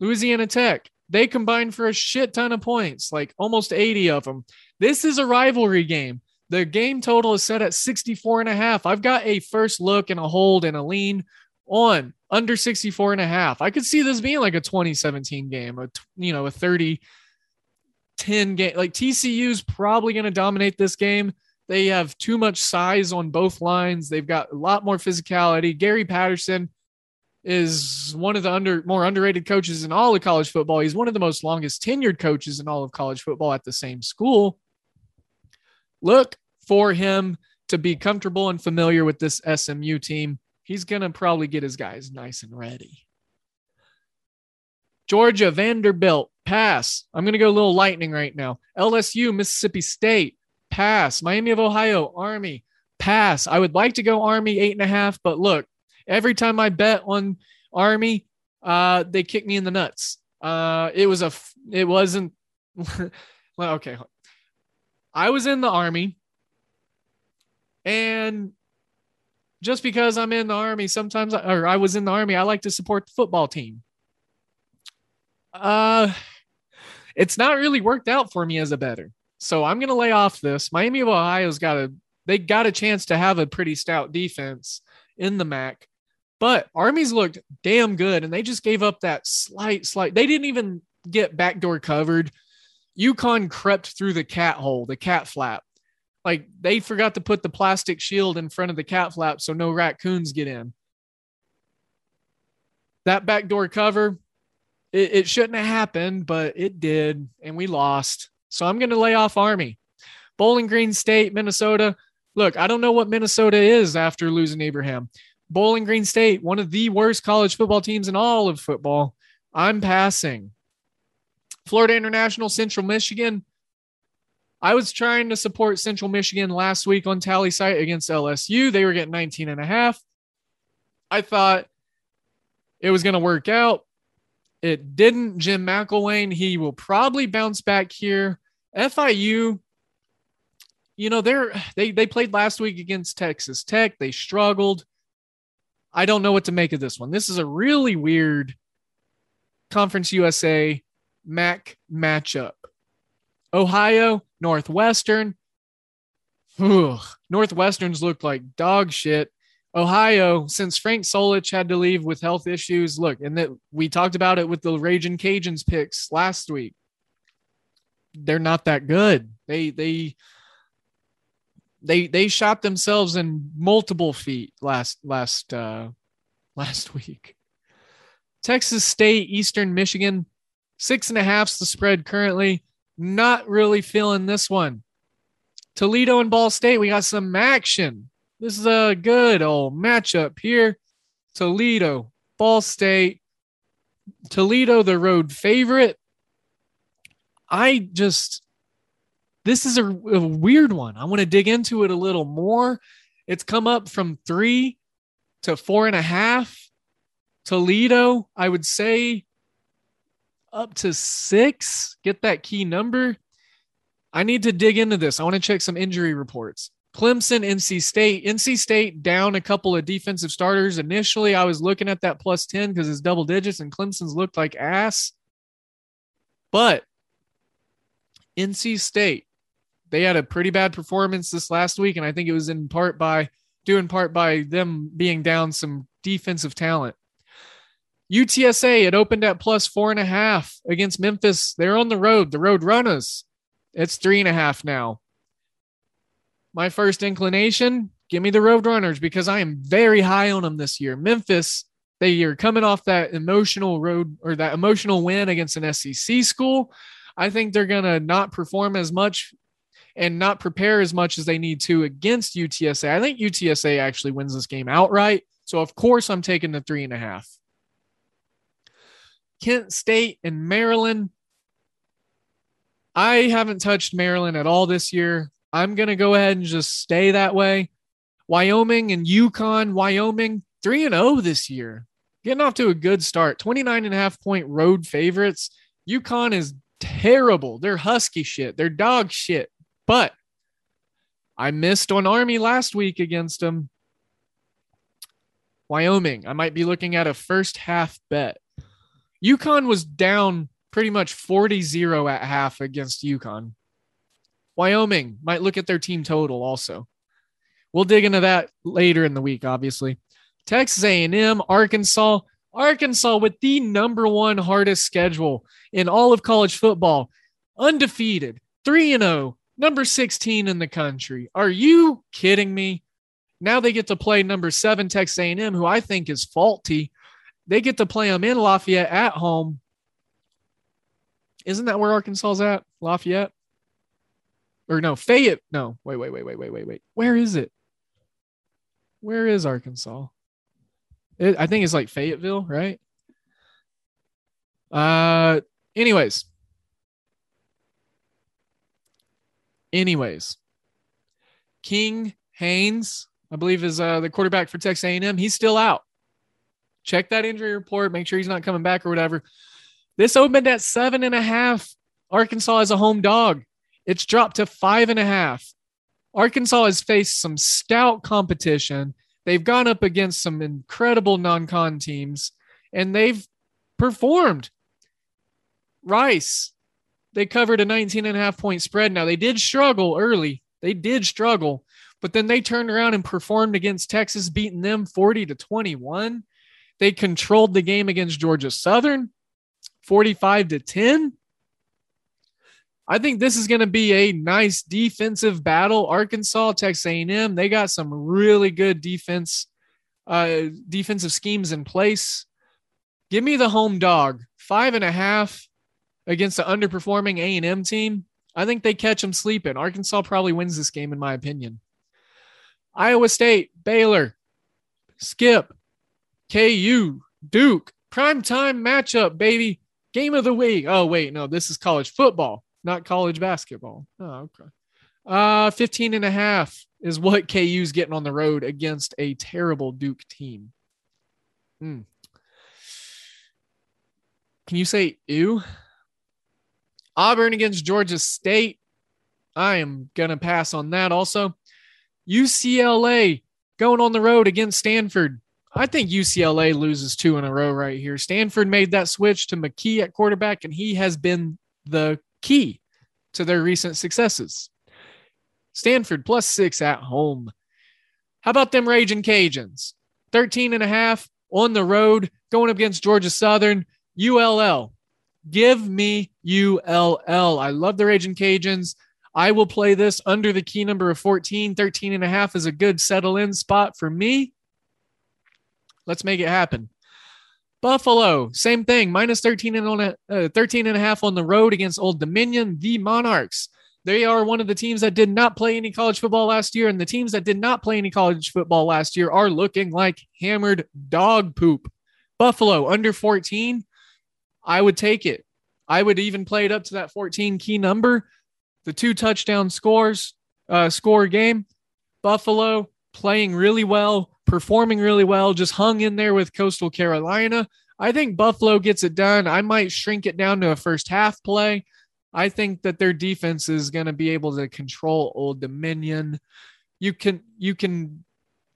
Louisiana Tech, they combined for a shit ton of points, like almost 80 of them. This is a rivalry game. The game total is set at 64 and a half. I've got a first look and a hold and a lean on under 64 and a half. I could see this being like a 2017 game, a you know, a 30 10 game. Like TCU's probably going to dominate this game. They have too much size on both lines. They've got a lot more physicality. Gary Patterson is one of the under more underrated coaches in all of college football. He's one of the most longest tenured coaches in all of college football at the same school look for him to be comfortable and familiar with this SMU team. He's going to probably get his guys nice and ready. Georgia, Vanderbilt, pass. I'm going to go a little lightning right now. LSU, Mississippi State, pass. Miami of Ohio, Army, pass. I would like to go Army eight and a half, but look, every time I bet on Army, uh, they kick me in the nuts. Uh, it was a, it wasn't, (laughs) well, okay. I was in the Army, and just because I'm in the Army, sometimes, I, or I was in the Army, I like to support the football team. Uh, it's not really worked out for me as a better. So I'm to lay off this. Miami of Ohio's got a they got a chance to have a pretty stout defense in the MAC. But Army's looked damn good and they just gave up that slight slight. They didn't even get backdoor covered. UConn crept through the cat hole, the cat flap. Like they forgot to put the plastic shield in front of the cat flap so no raccoons get in. That backdoor cover, it, it shouldn't have happened, but it did, and we lost. So I'm going to lay off Army. Bowling Green State, Minnesota. Look, I don't know what Minnesota is after losing Ibrahim. Bowling Green State, one of the worst college football teams in all of football. I'm passing. Florida International, Central Michigan. I was trying to support Central Michigan last week on tally site against LSU. They were getting 19 and a half. I thought it was going to work out. It didn't. Jim McElwain, he will probably bounce back here. FIU, you know, they're they they played last week against Texas Tech. They struggled. I don't know what to make of this one. This is a really weird Conference USA MAC matchup. Ohio, Northwestern. Ugh, Northwestern's looked like dog shit. Ohio, since Frank Solich had to leave with health issues, look, and that we talked about it with the Raging Cajuns picks last week. They're not that good. They they they they shot themselves in multiple feet last last uh last (laughs) week. Texas State, Eastern Michigan, six and a half's the spread currently. Not really feeling this one. Toledo and Ball State, we got some action. This is a good old matchup here. Toledo, Ball State, Toledo, the road favorite. I just, this is a, a weird one. I want to dig into it a little more. It's come up from three to four and a half. Toledo, I would say up to six. Get that key number. I need to dig into this. I want to check some injury reports. Clemson, NC State. NC State down a couple of defensive starters. Initially, I was looking at that plus 10 because it's double digits and Clemson's looked like ass. But NC State, they had a pretty bad performance this last week. And I think it was in part by, due in part by them being down some defensive talent. UTSA, it opened at plus four and a half against Memphis. They're on the road, the road runners. It's three and a half now my first inclination, give me the Road Runners because I am very high on them this year. Memphis, they are coming off that emotional road or that emotional win against an SEC school. I think they're going to not perform as much and not prepare as much as they need to against UTSA. I think UTSA actually wins this game outright. So, of course, I'm taking the three and a half. Kent State and Maryland. I haven't touched Maryland at all this year. I'm going to go ahead and just stay that way. Wyoming and UConn, Wyoming 3 and 0 this year. Getting off to a good start. 29 and a half point road favorites. UConn is terrible. They're husky shit. They're dog shit. But I missed on Army last week against them. Wyoming, I might be looking at a first half bet. UConn was down pretty much 40 0 at half against UConn. Wyoming might look at their team total also. We'll dig into that later in the week, obviously. Texas A&M, Arkansas, Arkansas with the number one hardest schedule in all of college football, undefeated, 3 and 0, number 16 in the country. Are you kidding me? Now they get to play number 7 Texas A&M who I think is faulty. They get to play them in Lafayette at home. Isn't that where Arkansas's at? Lafayette? or no, Fayette. No, wait, wait, wait, wait, wait, wait, wait. Where is it? Where is Arkansas? It, I think it's like Fayetteville, right? Uh, anyways. Anyways, King Haynes, I believe, is uh, the quarterback for Texas A&M. He's still out. Check that injury report. Make sure he's not coming back or whatever. This opened at seven and a half. Arkansas is a home dog. It's dropped to five and a half. Arkansas has faced some stout competition. They've gone up against some incredible non con teams and they've performed. Rice, they covered a 19 and a half point spread. Now, they did struggle early. They did struggle, but then they turned around and performed against Texas, beating them 40 to 21. They controlled the game against Georgia Southern 45 to 10. I think this is going to be a nice defensive battle. Arkansas, Texas A&M, they got some really good defense, uh, defensive schemes in place. Give me the home dog, five and a half against the underperforming A&M team. I think they catch them sleeping. Arkansas probably wins this game, in my opinion. Iowa State, Baylor, Skip, KU, Duke, prime time matchup, baby. Game of the week. Oh, wait, no, this is college football not college basketball. Oh, okay. Uh, 15 and a half is what KU's getting on the road against a terrible Duke team. Hmm. Can you say ew? Auburn against Georgia State. I am going to pass on that also. UCLA going on the road against Stanford. I think UCLA loses two in a row right here. Stanford made that switch to McKee at quarterback, and he has been the key to their recent successes. Stanford plus six at home. How about them Raging Cajuns? 13 and a half on the road going up against Georgia Southern. ULL. Give me ULL. I love the Raging Cajuns. I will play this under the key number of 14. 13 and a half is a good settle in spot for me. Let's make it happen. Buffalo, same thing, minus 13 and on a, uh, 13 and a half on the road against Old Dominion, the Monarchs. They are one of the teams that did not play any college football last year, and the teams that did not play any college football last year are looking like hammered dog poop. Buffalo under 14, I would take it. I would even play it up to that 14 key number. The two touchdown scores, uh, score game. Buffalo playing really well, performing really well, just hung in there with Coastal Carolina. I think Buffalo gets it done. I might shrink it down to a first half play. I think that their defense is going to be able to control Old Dominion. You can you can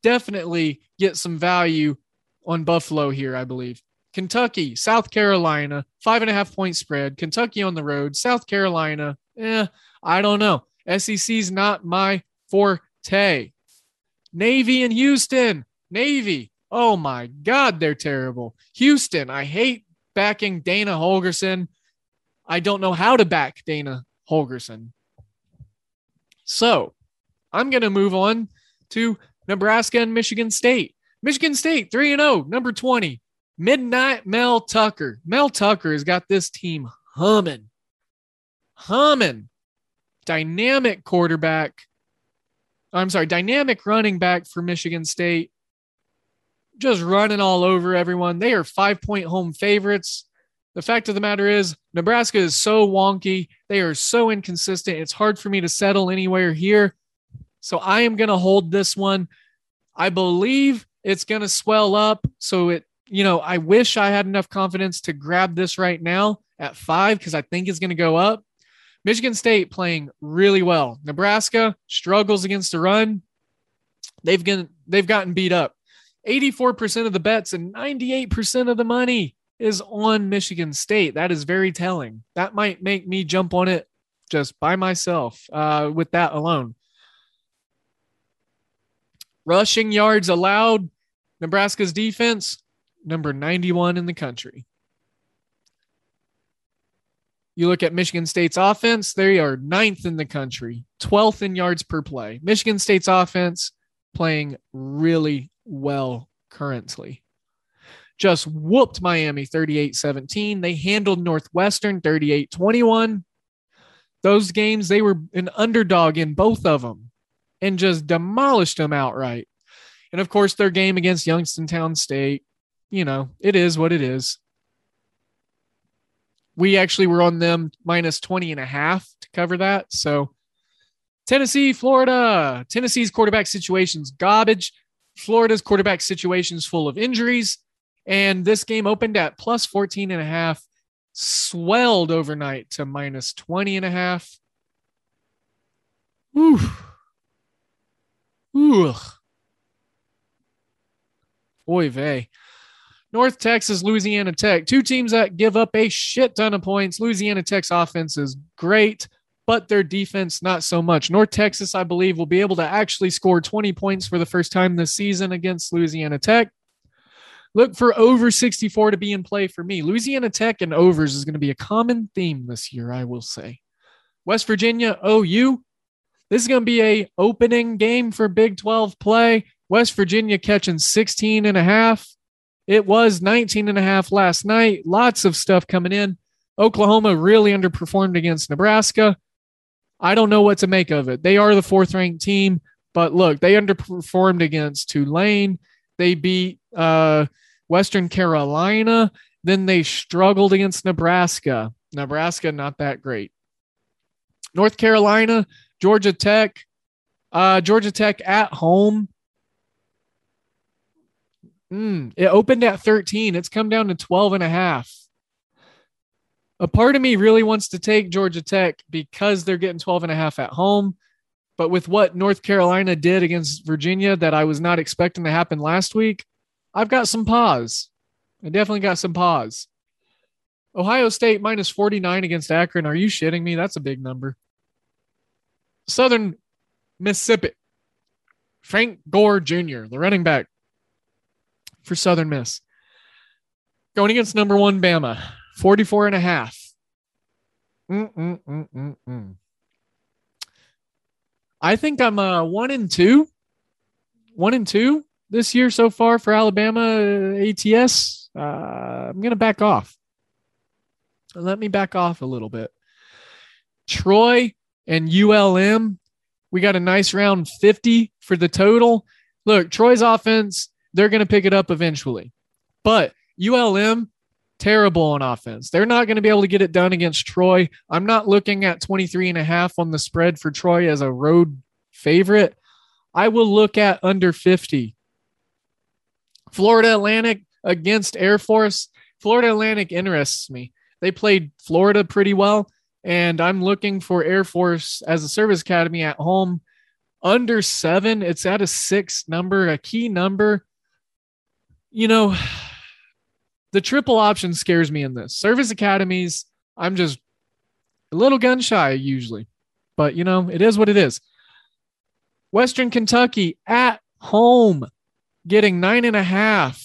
definitely get some value on Buffalo here, I believe. Kentucky, South Carolina, five and a half point spread. Kentucky on the road, South Carolina. Eh, I don't know. SEC's not my forte. Navy and Houston. Navy. Oh my God, they're terrible. Houston. I hate backing Dana Holgorsen. I don't know how to back Dana Holgorsen. So I'm going to move on to Nebraska and Michigan State. Michigan State 3 0, number 20. Midnight Mel Tucker. Mel Tucker has got this team humming. Humming. Dynamic quarterback. I'm sorry, dynamic running back for Michigan State. Just running all over everyone. They are five point home favorites. The fact of the matter is, Nebraska is so wonky. They are so inconsistent. It's hard for me to settle anywhere here. So I am going to hold this one. I believe it's going to swell up. So it, you know, I wish I had enough confidence to grab this right now at five because I think it's going to go up. Michigan State playing really well. Nebraska struggles against the run. They've gotten, they've gotten beat up. 84% of the bets and 98% of the money is on Michigan State. That is very telling. That might make me jump on it just by myself uh, with that alone. Rushing yards allowed. Nebraska's defense, number 91 in the country. You look at Michigan State's offense, they are ninth in the country, 12th in yards per play. Michigan State's offense playing really well currently. Just whooped Miami 38 17. They handled Northwestern 38 21. Those games, they were an underdog in both of them and just demolished them outright. And of course, their game against Youngstown State, you know, it is what it is we actually were on them minus 20 and a half to cover that. So Tennessee, Florida. Tennessee's quarterback situation's garbage. Florida's quarterback situation's full of injuries. And this game opened at plus 14 and a half, swelled overnight to minus 20 and a half. Ooh. Ooh. Oy vey. North Texas, Louisiana Tech, two teams that give up a shit ton of points. Louisiana Tech's offense is great, but their defense not so much. North Texas, I believe, will be able to actually score 20 points for the first time this season against Louisiana Tech. Look for over 64 to be in play for me. Louisiana Tech and overs is going to be a common theme this year, I will say. West Virginia, OU. This is going to be a opening game for Big 12 play. West Virginia catching 16 and a half. It was 19 and a half last night. Lots of stuff coming in. Oklahoma really underperformed against Nebraska. I don't know what to make of it. They are the fourth ranked team, but look, they underperformed against Tulane. They beat uh, Western Carolina. Then they struggled against Nebraska. Nebraska, not that great. North Carolina, Georgia Tech. Uh, Georgia Tech at home Mm, it opened at 13. It's come down to 12 and a half. A part of me really wants to take Georgia Tech because they're getting 12 and a half at home. But with what North Carolina did against Virginia that I was not expecting to happen last week, I've got some pause. I definitely got some pause. Ohio State minus 49 against Akron. Are you shitting me? That's a big number. Southern Mississippi. Frank Gore Jr., the running back, for Southern Miss. Going against number one Bama, 44 and a half. Mm-mm-mm-mm-mm. I think I'm uh, one and two. One and two this year so far for Alabama uh, ATS. Uh, I'm going to back off. Let me back off a little bit. Troy and ULM, we got a nice round 50 for the total. Look, Troy's offense they're going to pick it up eventually. But ULM, terrible on offense. They're not going to be able to get it done against Troy. I'm not looking at 23 and a half on the spread for Troy as a road favorite. I will look at under 50. Florida Atlantic against Air Force. Florida Atlantic interests me. They played Florida pretty well, and I'm looking for Air Force as a service academy at home. Under seven, it's at a six number, a key number you know, (sighs) the triple option scares me in this. Service academies, I'm just a little gun shy usually, but you know, it is what it is. Western Kentucky at home getting nine and a half.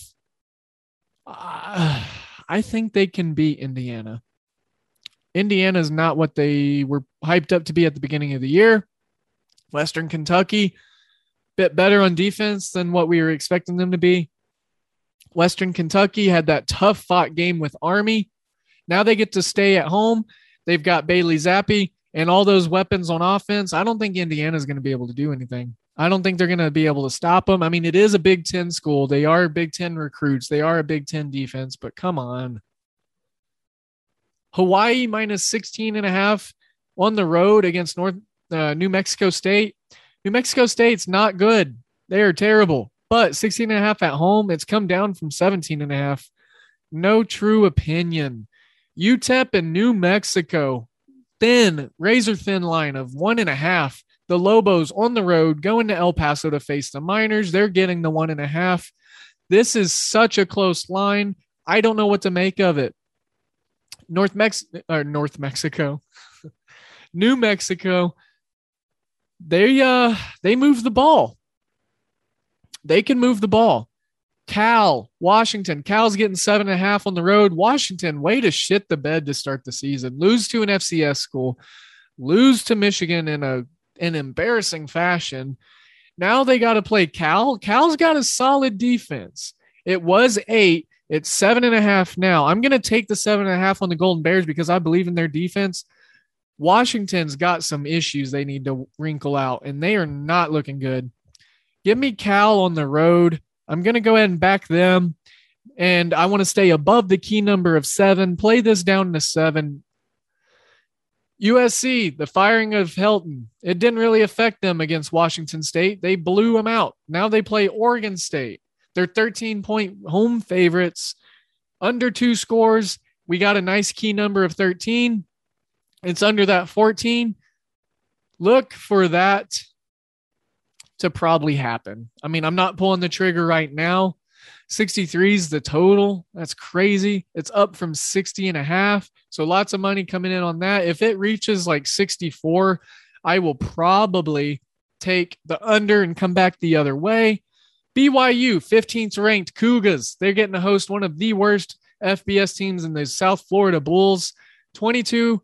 Uh, (sighs) I think they can beat Indiana. Indiana is not what they were hyped up to be at the beginning of the year. Western Kentucky, bit better on defense than what we were expecting them to be. Western Kentucky had that tough fought game with Army. Now they get to stay at home. They've got Bailey Zappe and all those weapons on offense. I don't think Indiana is going to be able to do anything. I don't think they're going to be able to stop them. I mean, it is a Big Ten school. They are Big Ten recruits. They are a Big Ten defense, but come on. Hawaii minus 16 and a half on the road against North uh, New Mexico State. New Mexico State's not good. They are terrible but 16 and a half at home, it's come down from 17 and a half. No true opinion. UTEP and New Mexico, thin, razor thin line of one and a half. The Lobos on the road going to El Paso to face the Miners. They're getting the one and a half. This is such a close line. I don't know what to make of it. North Mex or North Mexico, (laughs) New Mexico. They uh they move the ball. They can move the ball. Cal, Washington. Cal's getting seven and a half on the road. Washington, way to shit the bed to start the season. Lose to an FCS school, lose to Michigan in a an embarrassing fashion. Now they got to play Cal. Cal's got a solid defense. It was eight. It's seven and a half now. I'm going to take the seven and a half on the Golden Bears because I believe in their defense. Washington's got some issues they need to wrinkle out, and they are not looking good. Give me Cal on the road. I'm going to go ahead and back them. And I want to stay above the key number of seven. Play this down to seven. USC, the firing of Helton, it didn't really affect them against Washington State. They blew them out. Now they play Oregon State. They're 13 point home favorites, under two scores. We got a nice key number of 13. It's under that 14. Look for that to probably happen. I mean, I'm not pulling the trigger right now. 63 is the total. That's crazy. It's up from 60 and a half. So lots of money coming in on that. If it reaches like 64, I will probably take the under and come back the other way. BYU, 15th ranked Cougars. They're getting to host one of the worst FBS teams in the South Florida Bulls. 22,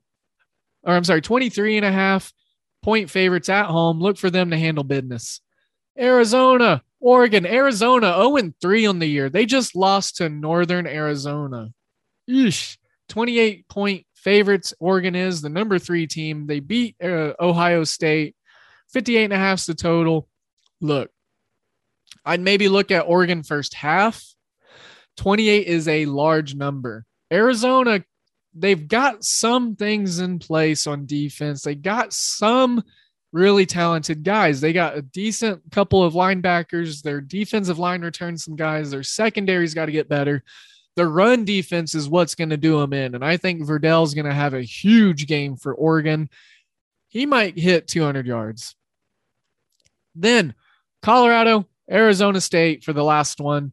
or I'm sorry, 23 and a half point favorites at home. Look for them to handle business. Arizona, Oregon, Arizona 0 3 on the year. They just lost to Northern Arizona. Eesh. 28 point favorites. Oregon is the number three team. They beat uh, Ohio State. 58 and a half is the total. Look, I'd maybe look at Oregon first half. 28 is a large number. Arizona they've got some things in place on defense. They got some really talented guys. They got a decent couple of linebackers. Their defensive line returns some guys. Their secondary's got to get better. The run defense is what's going to do them in. And I think Verdell's going to have a huge game for Oregon. He might hit 200 yards. Then Colorado, Arizona State for the last one.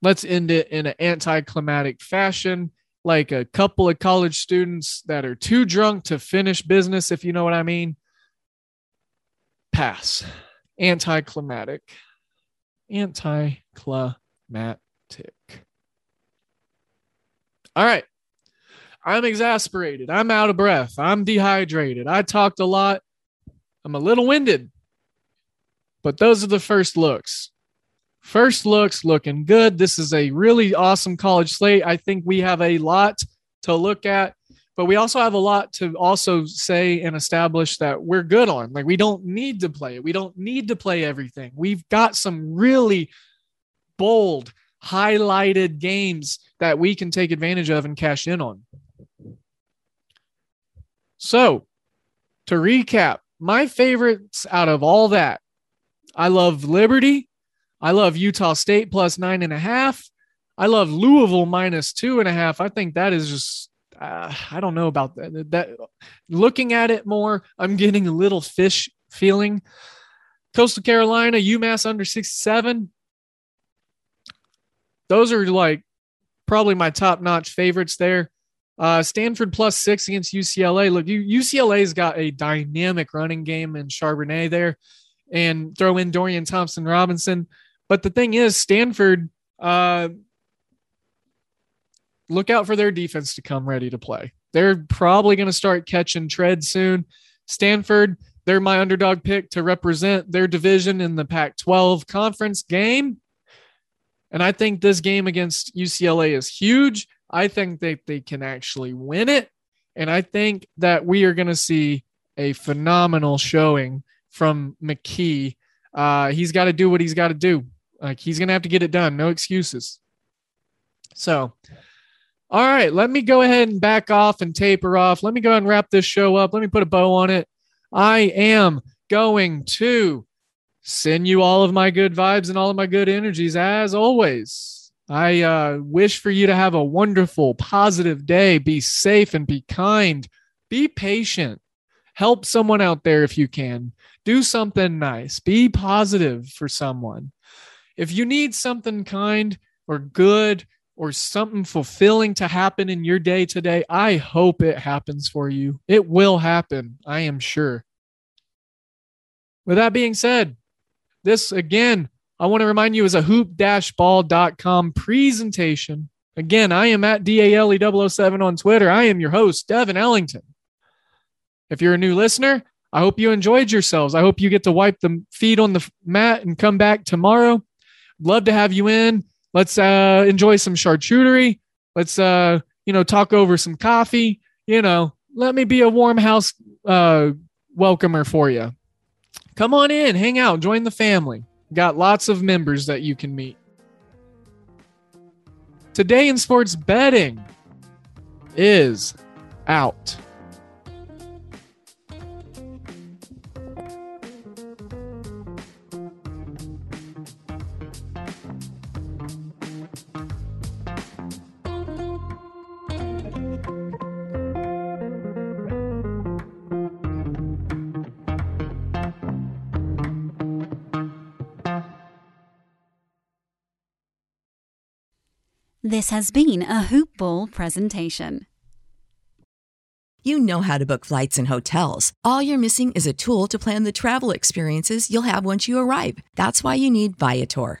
Let's end it in an anticlimactic fashion like a couple of college students that are too drunk to finish business, if you know what I mean. Pass. Anticlimactic. Anticlimactic. All right. I'm exasperated. I'm out of breath. I'm dehydrated. I talked a lot. I'm a little winded. But those are the first looks. First looks looking good. This is a really awesome college slate. I think we have a lot to look at, but we also have a lot to also say and establish that we're good on. Like we don't need to play it. We don't need to play everything. We've got some really bold, highlighted games that we can take advantage of and cash in on. So, to recap, my favorites out of all that, I love Liberty. I love Utah State plus nine and a half. I love Louisville minus two and a half. I think that is just, uh, I don't know about that. That looking at it more, I'm getting a little fish feeling. Coastal Carolina, UMass under 67. Those are like probably my top notch favorites there. Uh, Stanford plus six against UCLA. Look, UCLA's got a dynamic running game in Charbonnet there, and throw in Dorian Thompson Robinson. But the thing is, Stanford, uh, look out for their defense to come ready to play. They're probably going to start catching tread soon. Stanford, they're my underdog pick to represent their division in the Pac 12 conference game. And I think this game against UCLA is huge. I think that they can actually win it. And I think that we are going to see a phenomenal showing from McKee. Uh, he's got to do what he's got to do. Like he's gonna have to get it done. No excuses. So, all right, let me go ahead and back off and taper off. Let me go and wrap this show up. Let me put a bow on it. I am going to send you all of my good vibes and all of my good energies as always. I uh, wish for you to have a wonderful, positive day. Be safe and be kind. Be patient. Help someone out there if you can. Do something nice. Be positive for someone. If you need something kind or good or something fulfilling to happen in your day today, I hope it happens for you. It will happen, I am sure. With that being said, this again, I want to remind you is a hoop-ball.com presentation. Again, I am at DALE007 on Twitter. I am your host, Devin Ellington. If you're a new listener, I hope you enjoyed yourselves. I hope you get to wipe the feet on the mat and come back tomorrow love to have you in. Let's uh, enjoy some charcuterie. Let's uh, you know talk over some coffee. You know, let me be a warm house uh, welcomer for you. Come on in, hang out, join the family. Got lots of members that you can meet. Today in sports betting is out. This has been a Hoop Ball presentation. You know how to book flights and hotels. All you're missing is a tool to plan the travel experiences you'll have once you arrive. That's why you need Viator.